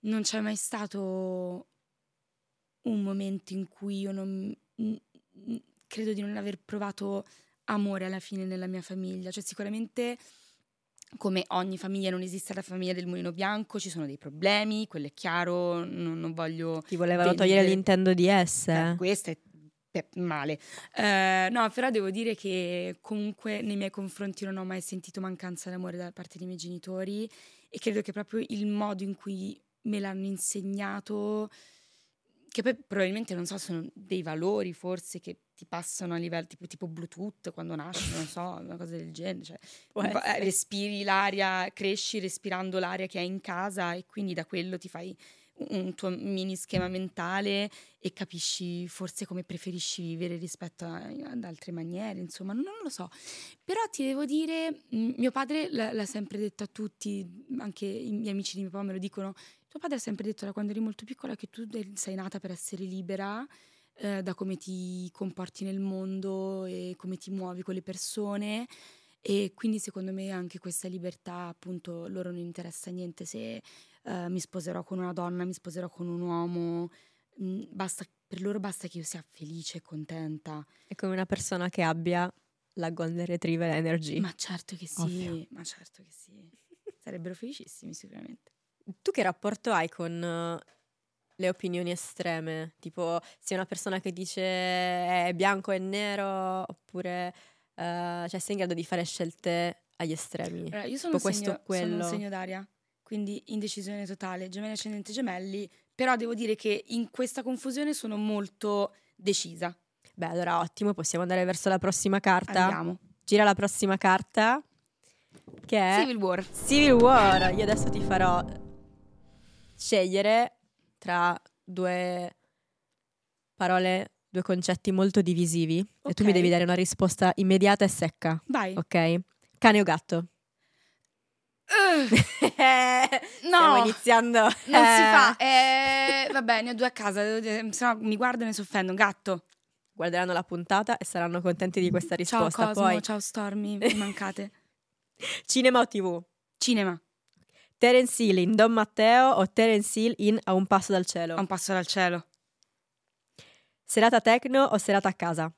non c'è mai stato un momento in cui io non credo di non aver provato amore alla fine nella mia famiglia, cioè sicuramente come ogni famiglia non esiste la famiglia del mulino bianco, ci sono dei problemi, quello è chiaro, non, non voglio... Ti volevano vendere. togliere l'Nintendo DS? Eh, questo è male. Eh, no, però devo dire che comunque nei miei confronti non ho mai sentito mancanza d'amore da parte dei miei genitori e credo che proprio il modo in cui me l'hanno insegnato che poi probabilmente non so, sono dei valori forse che ti passano a livello tipo, tipo Bluetooth quando nasci, non so, una cosa del genere. Cioè, eh, respiri l'aria, cresci respirando l'aria che hai in casa e quindi da quello ti fai un tuo mini schema mentale e capisci forse come preferisci vivere rispetto a, ad altre maniere, insomma, non, non, lo so. Però ti devo dire, mio padre l- l'ha sempre detto a tutti, anche i miei amici di mio papà me lo dicono, tuo padre ha sempre detto da quando eri molto piccola che tu sei nata per essere libera eh, da come ti comporti nel mondo e come ti muovi con le persone e quindi secondo me anche questa libertà appunto loro non interessa niente se uh, mi sposerò con una donna, mi sposerò con un uomo, mm, basta, per loro basta che io sia felice e contenta. È come una persona che abbia la Golden Retriever Energy. Ma certo che sì, Ovvio. ma certo che sì. Sarebbero felicissimi sicuramente. Tu che rapporto hai con uh, le opinioni estreme? Tipo, sei una persona che dice è bianco e nero oppure uh, cioè sei in grado di fare scelte agli estremi? Allora, io sono, un segno, sono un segno d'aria quindi indecisione totale, gemelli ascendenti gemelli, però devo dire che in questa confusione sono molto decisa. Beh, allora ottimo, possiamo andare verso la prossima carta. Andiamo. Gira la prossima carta che è Civil War. Civil War. Io adesso ti farò scegliere tra due parole, due concetti molto divisivi okay. e tu mi devi dare una risposta immediata e secca. Vai. Ok? Cane o gatto? Uh, no, stiamo iniziando. Non si fa. Eh, va bene, ho due a casa, se no mi guardano e si offendono. Gatto. Guarderanno la puntata e saranno contenti di questa risposta. Ciao Cosmo, Poi... ciao Stormy, mancate. Cinema o TV? Cinema. Terence Hill in Don Matteo o Terence Hill in A un passo dal cielo? A un passo dal cielo. Serata tecno o serata a casa?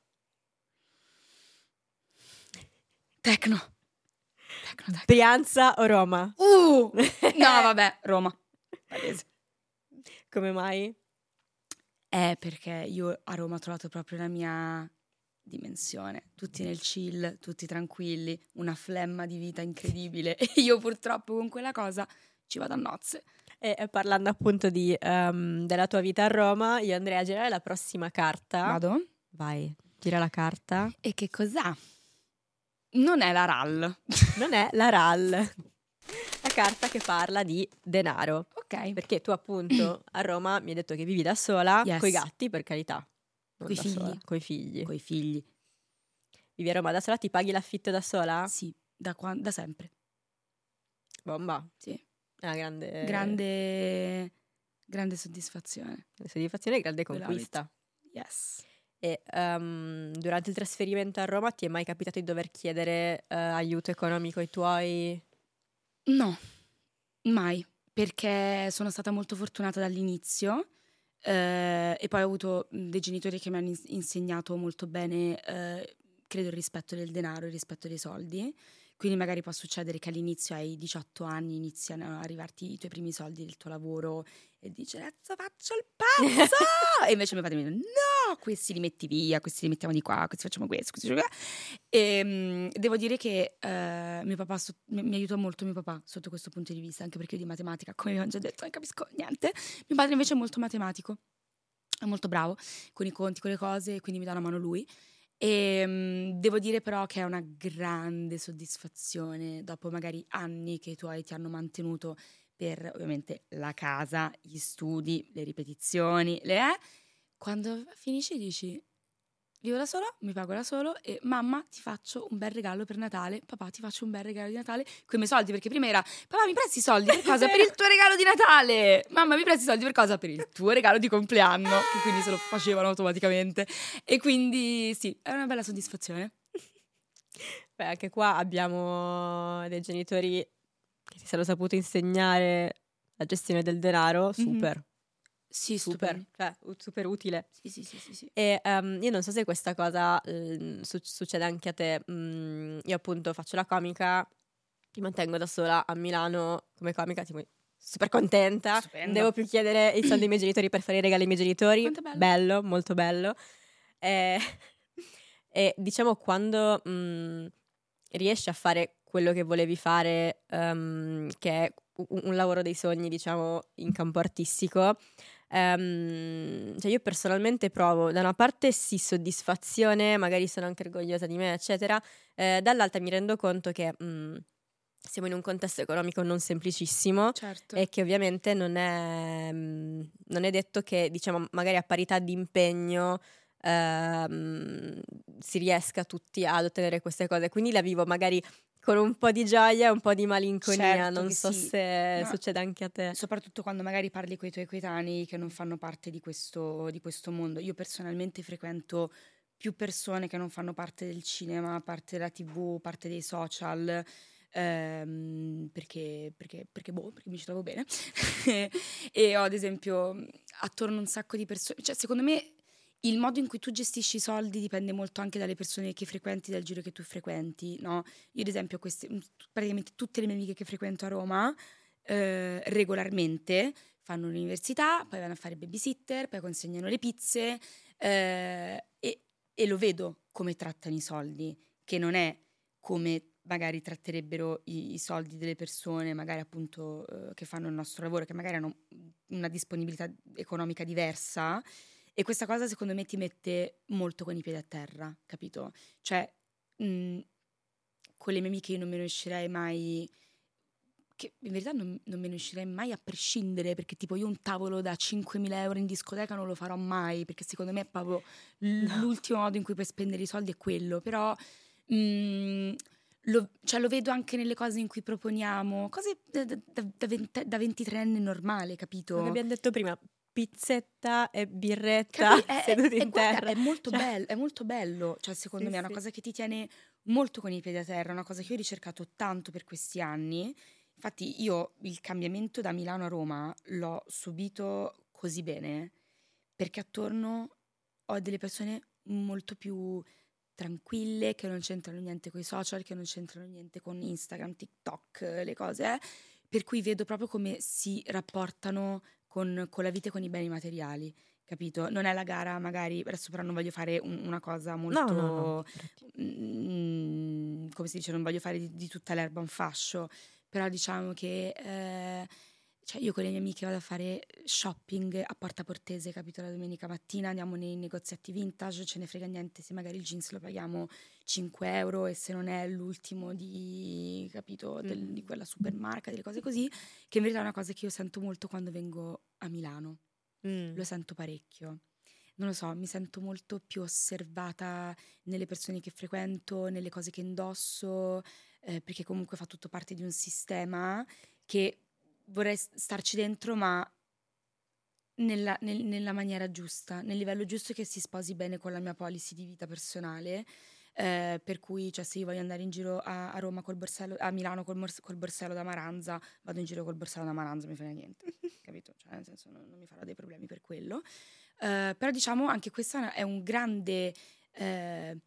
Tecno. Tecno, tecno. Brianza o Roma? Uh! No, vabbè, Roma. Palese. Come mai? Eh, perché io a Roma ho trovato proprio la mia dimensione. Tutti nel chill, tutti tranquilli, una flemma di vita incredibile. E io purtroppo con quella cosa ci vado a nozze. E parlando appunto di, um, della tua vita a Roma, io andrei a girare la prossima carta. Vado? Vai, gira la carta. E che cos'ha? Non è la RAL. Non è la RAL. La carta che parla di denaro. Ok. Perché tu appunto a Roma mi hai detto che vivi da sola, yes. coi gatti per carità. Coi figli. Sola, coi figli. Coi figli. Vivi a Roma da sola, ti paghi l'affitto da sola? Sì, da, qua- da sempre. Bomba. Sì. È una grande... Grande... Grande soddisfazione. Soddisfazione e grande conquista. Yes. E um, durante il trasferimento a Roma ti è mai capitato di dover chiedere uh, aiuto economico ai tuoi? No, mai, perché sono stata molto fortunata dall'inizio eh, e poi ho avuto dei genitori che mi hanno insegnato molto bene, eh, credo, il rispetto del denaro, il rispetto dei soldi. Quindi magari può succedere che all'inizio hai 18 anni, iniziano ad arrivarti i tuoi primi soldi del tuo lavoro e dici adesso faccio il pazzo! e invece mio padre mi dice no, questi li metti via, questi li mettiamo di qua, questi facciamo questo, questi facciamo E um, devo dire che uh, mio papà so- mi, mi aiutò molto mio papà sotto questo punto di vista, anche perché io di matematica, come vi ho già detto, non capisco niente. Mio padre invece è molto matematico, è molto bravo con i conti, con le cose, quindi mi dà una mano lui. E um, devo dire però che è una grande soddisfazione dopo magari anni che i tuoi ti hanno mantenuto per ovviamente la casa, gli studi, le ripetizioni, le eh, quando finisci dici vivo da solo, mi pago da solo e mamma ti faccio un bel regalo per Natale, papà ti faccio un bel regalo di Natale con i miei soldi, perché prima era papà mi presti i soldi per cosa? per il tuo regalo di Natale, mamma mi presti i soldi per cosa? Per il tuo regalo di compleanno, che quindi se lo facevano automaticamente e quindi sì, è una bella soddisfazione. Beh, anche qua abbiamo dei genitori che ti sono saputi insegnare la gestione del denaro, Mhm. super, Sì, super, cioè super utile. Sì, sì, sì, sì, sì. E ehm, io non so se questa cosa ehm, su- succede anche a te. Mm, io appunto faccio la comica, mi mantengo da sola a Milano come comica, tipo super contenta. Stupendo. Non devo più chiedere i soldi ai miei genitori per fare i regali ai miei genitori. È bello. molto bello. E, e diciamo quando mm, riesci a fare quello che volevi fare, ehm, che è un, un lavoro dei sogni, diciamo, in campo artistico, ehm, cioè io personalmente provo da una parte sì soddisfazione, magari sono anche orgogliosa di me, eccetera, eh, dall'altra mi rendo conto che mm, siamo in un contesto economico non semplicissimo Certo. e che ovviamente non è, mm, non è detto che, diciamo, magari a parità di impegno ehm, si riesca tutti ad ottenere queste cose. Quindi la vivo magari con un po' di gioia e un po' di malinconia. Certo non so sì, se ma- succede anche a te. Soprattutto quando magari parli con i tuoi coetanei che non fanno parte di questo, di questo mondo. Io personalmente frequento più persone che non fanno parte del cinema, parte della tv, parte dei social, ehm, perché, perché, perché, boh, perché mi ci trovo bene. e ho ad esempio attorno un sacco di persone, cioè secondo me il modo in cui tu gestisci i soldi dipende molto anche dalle persone che frequenti, dal giro che tu frequenti, no? Io ad esempio queste, praticamente tutte le mie amiche che frequento a Roma eh, regolarmente fanno l'università, poi vanno a fare babysitter, poi consegnano le pizze eh, e, e lo vedo come trattano i soldi, che non è come magari tratterebbero i, i soldi delle persone, magari appunto eh, che fanno il nostro lavoro, che magari hanno una disponibilità economica diversa. E questa cosa secondo me ti mette molto con i piedi a terra, capito? Cioè, mh, con le mie amiche io non me ne uscirei mai che in verità non, non me ne uscirei mai a prescindere perché tipo io un tavolo da 5.000 euro in discoteca non lo farò mai perché secondo me è proprio l'ultimo modo in cui puoi spendere i soldi è quello però mm, lo, cioè, lo vedo anche nelle cose in cui proponiamo cose da, da, da, 20 da 23enne normale capito? Come abbiamo detto prima, pizzetta e birretta è, seduti è- in guarda, terra. è molto Cioè- bello, è molto bello, cioè secondo Sì, me è una sì. cosa che ti tiene molto con i piedi a terra, una cosa che io ho ricercato tanto per questi anni. Infatti io il cambiamento da Milano a Roma l'ho subito così bene perché attorno ho delle persone molto più tranquille, che non c'entrano niente con i social, che non c'entrano niente con Instagram, TikTok, le cose, eh, per cui vedo proprio come si rapportano con, con la vita e con i beni materiali, capito? Non è la gara, magari, adesso però non voglio fare un- una cosa molto... No, no, no. mm, come si dice, non voglio fare di, di tutta l'erba un fascio, però diciamo che eh, cioè io con le mie amiche vado a fare shopping a Porta Portese, capito? La domenica mattina andiamo nei negozietti vintage, ce ne frega niente se magari il jeans lo paghiamo 5 euro e se non è l'ultimo di, capito, del- Mm. di quella supermarca, delle cose così, che in verità è una cosa che io sento molto quando vengo a Milano Mm. lo sento parecchio. Non lo so, mi sento molto più osservata nelle persone che frequento, nelle cose che indosso, eh, perché comunque fa tutto parte di un sistema che vorrei starci dentro, ma nella, nel- nella maniera giusta, nel livello giusto che si sposi bene con la mia policy di vita personale. eh, per cui, cioè, se io voglio andare in giro a, a Roma col borsello, a Milano col, mors- col borsello da Maranza, vado in giro col borsello da Maranza, mi frega niente, capito? Cioè, nel senso, non, non mi farò dei problemi per quello. Eh, però, diciamo, anche questa è un grande. eh,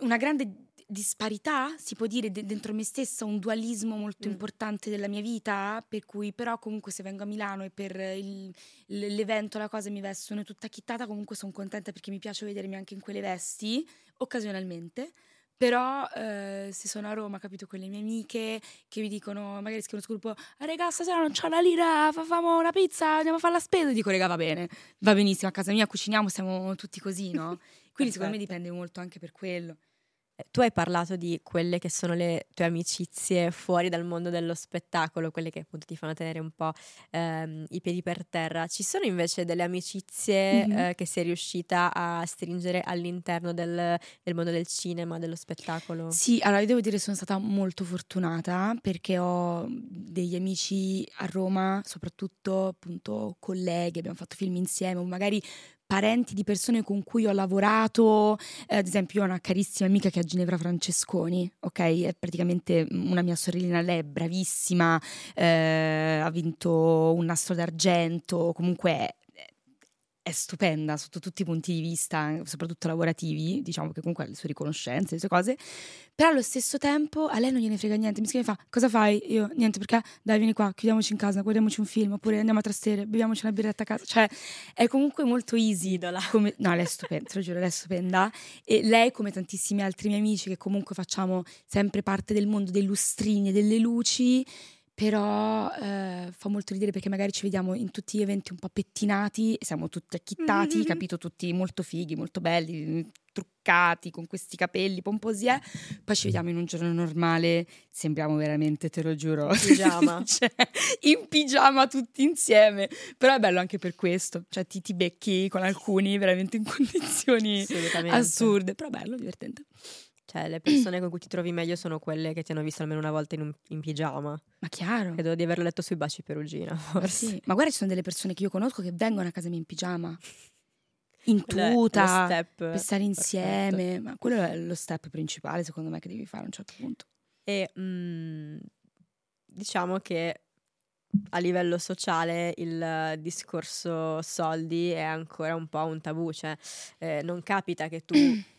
una grande disparità, si può dire, de- dentro me stessa, un dualismo molto Mm. importante della mia vita, per cui però comunque se vengo a Milano e per il- l'evento, la cosa mi vestono tutta chittata, comunque sono contenta perché mi piace vedermi anche in quelle vesti, occasionalmente. Però eh, se sono a Roma, capito, con le mie amiche che mi dicono, magari scrivono sul gruppo, ah, regà, stasera non c'ho una lira, fa- famo una pizza, andiamo a fare la spesa. E dico, regà, va bene, va benissimo, a casa mia cuciniamo, siamo tutti così, no? Quindi secondo me dipende molto anche per quello. Tu hai parlato di quelle che sono le tue amicizie fuori dal mondo dello spettacolo, quelle che appunto ti fanno tenere un po' ehm, i piedi per terra. Ci sono invece delle amicizie Mhm. eh, che sei riuscita a stringere all'interno del, del mondo del cinema, dello spettacolo? Sì, allora io devo dire che sono stata molto fortunata perché ho degli amici a Roma, soprattutto appunto colleghi, abbiamo fatto film insieme, o magari parenti di persone con cui ho lavorato, eh, ad esempio io ho una carissima amica che è Ginevra Francesconi, ok? È praticamente una mia sorellina, lei è bravissima, eh, ha vinto un nastro d'argento, comunque è stupenda sotto tutti i punti di vista, soprattutto lavorativi, diciamo che comunque ha le sue riconoscenze, le sue cose, però allo stesso tempo a lei non gliene frega niente, mi scrive e fa cosa fai? Io niente perché dai vieni qua, chiudiamoci in casa, guardiamoci un film oppure andiamo a trastere, beviamoci una birretta a casa, cioè è comunque molto easy. Come, no, lei è stupenda, te lo giuro, lei è stupenda e lei come tantissimi altri miei amici che comunque facciamo sempre parte del mondo dei lustrini e delle luci, però eh, fa molto ridere perché magari ci vediamo in tutti gli eventi un po' pettinati, siamo tutti acchittati, mm-hmm. capito? Tutti molto fighi, molto belli, truccati, con questi capelli pomposi, eh? poi ci vediamo in un giorno normale, sembriamo veramente, te lo giuro, in pigiama, cioè, in pigiama tutti insieme, però è bello anche per questo, cioè ti, ti becchi con alcuni veramente in condizioni assurde, però bello, divertente. Cioè, le persone con cui ti trovi meglio sono quelle che ti hanno visto almeno una volta in, un, in pigiama. Ma chiaro. Credo di averlo letto sui baci perugina, forse. Sì. Ma guarda, ci sono delle persone che io conosco che vengono a casa mia in pigiama. In tuta, per stare insieme. Perfetto. Ma quello è lo step principale, secondo me, che devi fare a un certo punto. E mm, diciamo che a livello sociale il discorso soldi è ancora un po' un tabù, cioè eh, non capita che tu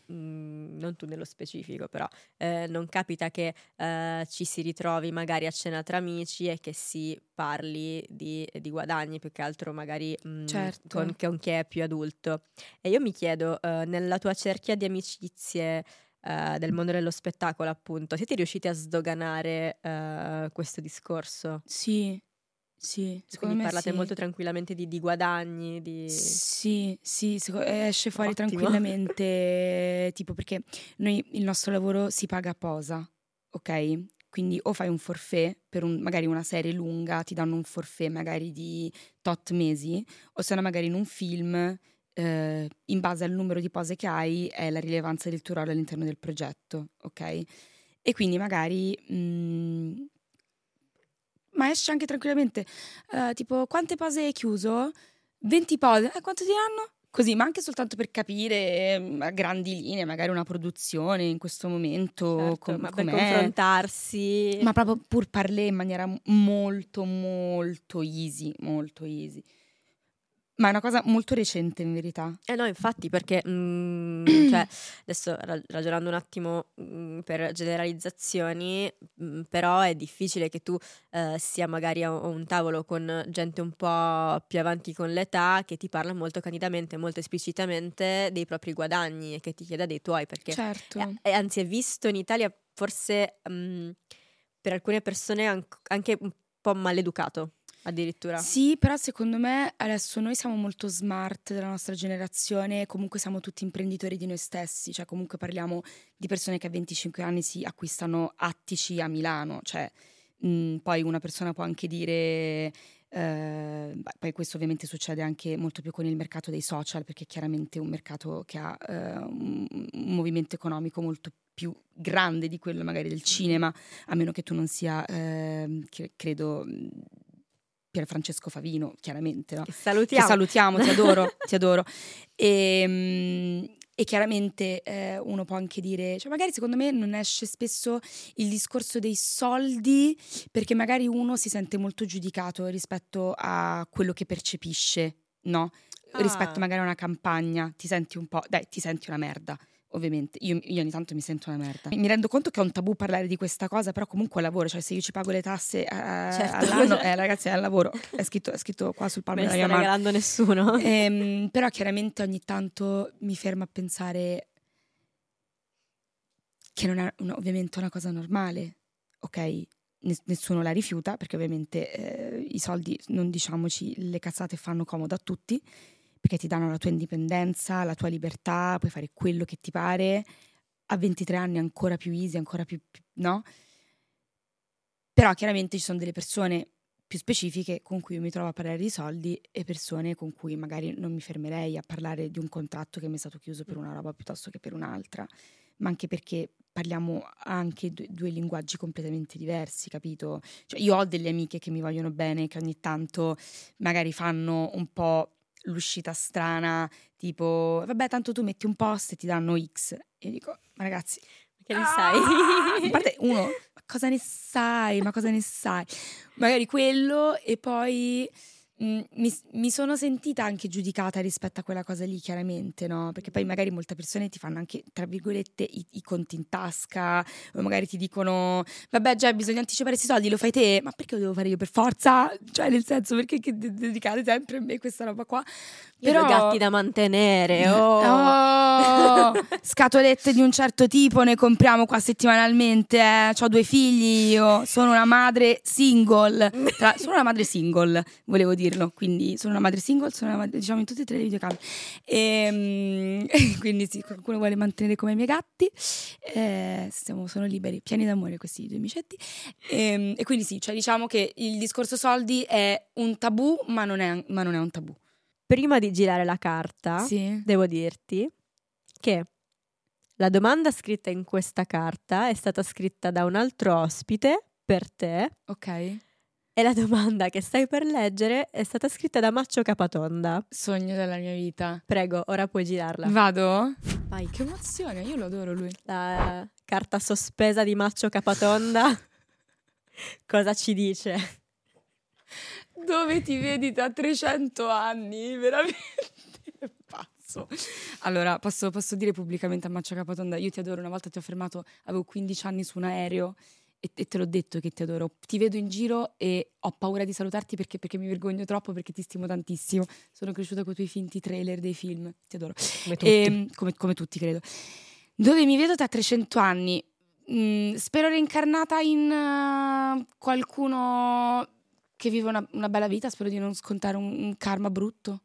Mhmm, non tu nello specifico, però eh, non capita che eh, ci si ritrovi magari a cena tra amici e che si parli di, di guadagni, più che altro magari mh, mhmm, certo. con, con, chi è più adulto. E io mi chiedo, eh, nella tua cerchia di amicizie eh, del mondo dello spettacolo, appunto, siete riusciti a sdoganare eh, questo discorso? Sì, sì, quindi parlate sì. molto tranquillamente di, di guadagni, di... Sì, sì, esce fuori Ottimo. tranquillamente, tipo perché noi il nostro lavoro si paga a posa, ok? Quindi o fai un forfait per un, magari una serie lunga, ti danno un forfait magari di tot mesi, o se no magari in un film, eh, in base al numero di pose che hai, è la rilevanza del tuo ruolo all'interno del progetto, ok? E quindi magari... Mh, mm, ma esce anche tranquillamente. Uh, tipo, quante pose hai chiuso? 20 pose. Eh, quanto ti danno? Così, ma anche soltanto per capire mm, a grandi linee, magari una produzione in questo momento, certo, com- ma per confrontarsi. Ma proprio pur parlare in maniera molto, molto easy, molto easy. Ma è una cosa molto recente in verità. Eh no, infatti, perché mm, cioè, adesso ragionando un attimo mm, per generalizzazioni, mm, però è difficile che tu eh, sia magari a un tavolo con gente un po' più avanti con l'età che ti parla molto candidamente, molto esplicitamente dei propri guadagni e che ti chieda dei tuoi, perché certo. è, anzi è visto in Italia forse per alcune persone anche un po' maleducato addirittura. Sì, però secondo me adesso noi siamo molto smart della nostra generazione, comunque siamo tutti imprenditori di noi stessi, cioè comunque parliamo di persone che a 25 anni si acquistano attici a Milano, cioè mh, mm, poi una persona può anche dire... Beh, poi questo ovviamente succede anche molto più con il mercato dei social, perché è chiaramente un mercato che ha eh, un, un movimento economico molto più grande di quello magari del cinema, a meno che tu non sia, eh, credo, Pier Francesco Favino, chiaramente. No? Che salutiamo. Che salutiamo, ti adoro, ti adoro. E, ehm, e chiaramente eh, uno può anche dire, cioè magari secondo me non esce spesso il discorso dei soldi perché magari uno si sente molto giudicato rispetto a quello che percepisce, no? Ah. Rispetto magari a una campagna, ti senti un po', dai, ti senti una merda ovviamente. Io, io, ogni tanto mi sento una merda. Mi rendo conto che è un tabù parlare di questa cosa, però comunque è lavoro, cioè se io ci pago le tasse uh, certo. all'anno, eh, ragazzi, è al lavoro. È scritto, è scritto qua sul palmo della mia mano. Non regalando nessuno. Ehm, però chiaramente ogni tanto mi fermo a pensare che non è una, ovviamente una cosa normale, ok? Nessuno la rifiuta perché ovviamente eh, i soldi, non diciamoci, le cazzate fanno comodo a tutti perché ti danno la tua indipendenza, la tua libertà, puoi fare quello che ti pare. A 23 anni ancora più easy, ancora più, più no? Però chiaramente ci sono delle persone più specifiche con cui mi trovo a parlare di soldi e persone con cui magari non mi fermerei a parlare di un contratto che mi è stato chiuso per una roba piuttosto che per un'altra, ma anche perché parliamo anche due, due linguaggi completamente diversi, capito? Cioè io ho delle amiche che mi vogliono bene, che ogni tanto magari fanno un po' l'uscita strana, tipo, vabbè, tanto tu metti un post e ti danno X. E io dico, ma ragazzi, Che ne ah! sai? A parte uno, ma cosa ne sai? Ma cosa ne sai? Magari quello e poi mm, mi, mi sono sentita anche giudicata rispetto a quella cosa lì, chiaramente, no? Perché poi magari molte persone ti fanno anche, tra virgolette, i, i conti in tasca, o magari ti dicono, vabbè, già bisogna anticipare questi soldi, lo fai te, ma perché lo devo fare io per forza? Cioè, nel senso, perché che de- dedicare sempre a me questa roba qua? Io ho gatti da mantenere. Oh. Oh, scatolette di un certo tipo ne compriamo qua settimanalmente. Eh. Ho due figli io, sono una madre single. Tra- sono una madre single, volevo dirlo. Quindi sono una madre single, sono una madre, diciamo in tutte e tre le videocamere. E, quindi sì, qualcuno vuole mantenere come i miei gatti. Eh, siamo, sono liberi, pieni d'amore questi due amicetti. E, e quindi sì, cioè diciamo che il discorso soldi è un tabù, ma non è, ma non è un tabù. Prima di girare la carta, Sì. devo dirti che la domanda scritta in questa carta è stata scritta da un altro ospite per te Ok. E la domanda che stai per leggere è stata scritta da Maccio Capatonda. Sogno della mia vita. Prego, ora puoi girarla. Vado? Vai. Che emozione, io lo adoro lui. La carta sospesa di Maccio Capatonda. Cosa ci dice? Dove ti vedi tra 300 anni? Veramente pazzo. Allora, posso, posso dire pubblicamente a Maccio Capatonda, io ti adoro, una volta ti ho fermato, avevo 15 anni su un aereo e, e te l'ho detto che ti adoro. Ti vedo in giro e ho paura di salutarti perché, perché mi vergogno troppo, perché ti stimo tantissimo. Sono cresciuta con i tuoi finti trailer dei film, ti adoro. Come tutti. Ehm, come, come tutti, credo. Dove mi vedo tra 300 anni? Mm, spero reincarnata in eh, qualcuno che vive una, una bella vita, spero di non scontare un, un karma brutto.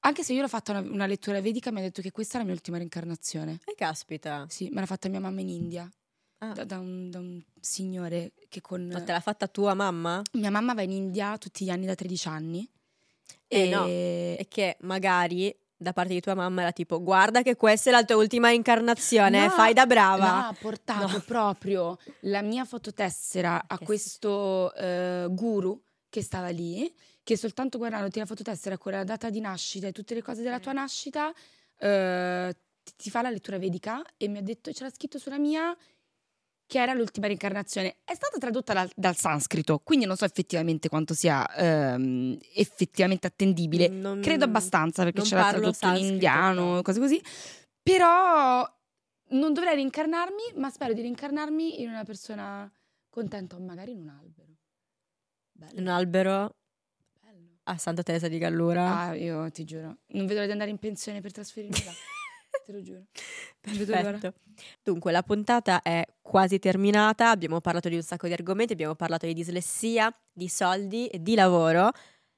Anche se io l'ho fatta una, una lettura vedica, mi ha detto che questa è la mia ultima reincarnazione. E caspita. Sì, me l'ha fatta mia mamma in India, Ah. da, da un, da un signore che con... Ma te l'ha fatta tua mamma? Mia mamma va in India tutti gli anni da 13 anni. Eh, no. E che magari da parte di tua mamma era tipo guarda che questa è la tua ultima incarnazione, No, fai da No, brava. ha portato No. proprio la mia fototessera a questo eh, guru che stava lì, che soltanto guardandoti la fototessera con la data di nascita e tutte le cose della tua nascita, eh, ti, ti fa la lettura vedica e mi ha detto, c'era scritto sulla mia che era l'ultima reincarnazione. È stata tradotta dal, dal sanscrito, quindi non so effettivamente quanto sia ehm, effettivamente attendibile. Non- Credo abbastanza perché c'era tradotto in indiano, no. cose così. Però non dovrei reincarnarmi, ma spero di reincarnarmi in una persona contenta o magari in un albero. Bello. Un albero bello. a Santa Teresa di Gallura. Ah, io ti giuro, non vedo l'ora di andare in pensione per trasferirmi là. Te lo giuro. Perfetto. Dunque, la puntata è quasi terminata. Abbiamo parlato di un sacco di argomenti. Abbiamo parlato di dislessia, di soldi e di lavoro.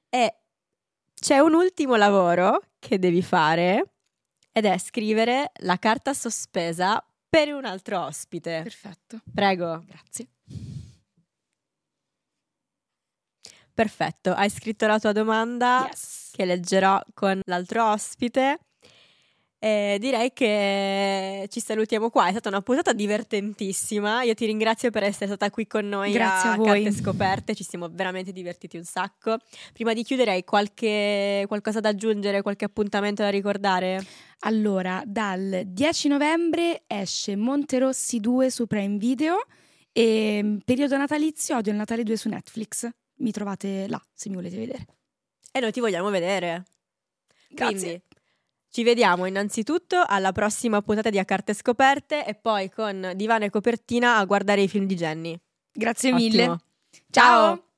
E c'è un ultimo lavoro che devi fare ed è scrivere la carta sospesa per un altro ospite. Perfetto. Prego. Grazie. Perfetto. Hai scritto la tua domanda Yes. che leggerò con l'altro ospite. E direi che ci salutiamo qua. È stata una puntata divertentissima. Io ti ringrazio per essere stata qui con noi Grazie a voi. Carte Scoperte. Ci siamo veramente divertiti un sacco. Prima di chiudere, hai qualche, qualcosa da aggiungere, qualche appuntamento da ricordare? Allora, dal 10 novembre esce Monterossi 2 su Prime Video e periodo natalizio Odio il Natale 2 su Netflix. Mi trovate là se mi volete vedere. E noi ti vogliamo vedere. Grazie. Quindi ci vediamo innanzitutto alla prossima puntata di A Carte Scoperte e poi con divano e copertina a guardare i film di Jenny. Grazie mille. Ottimo. Ciao.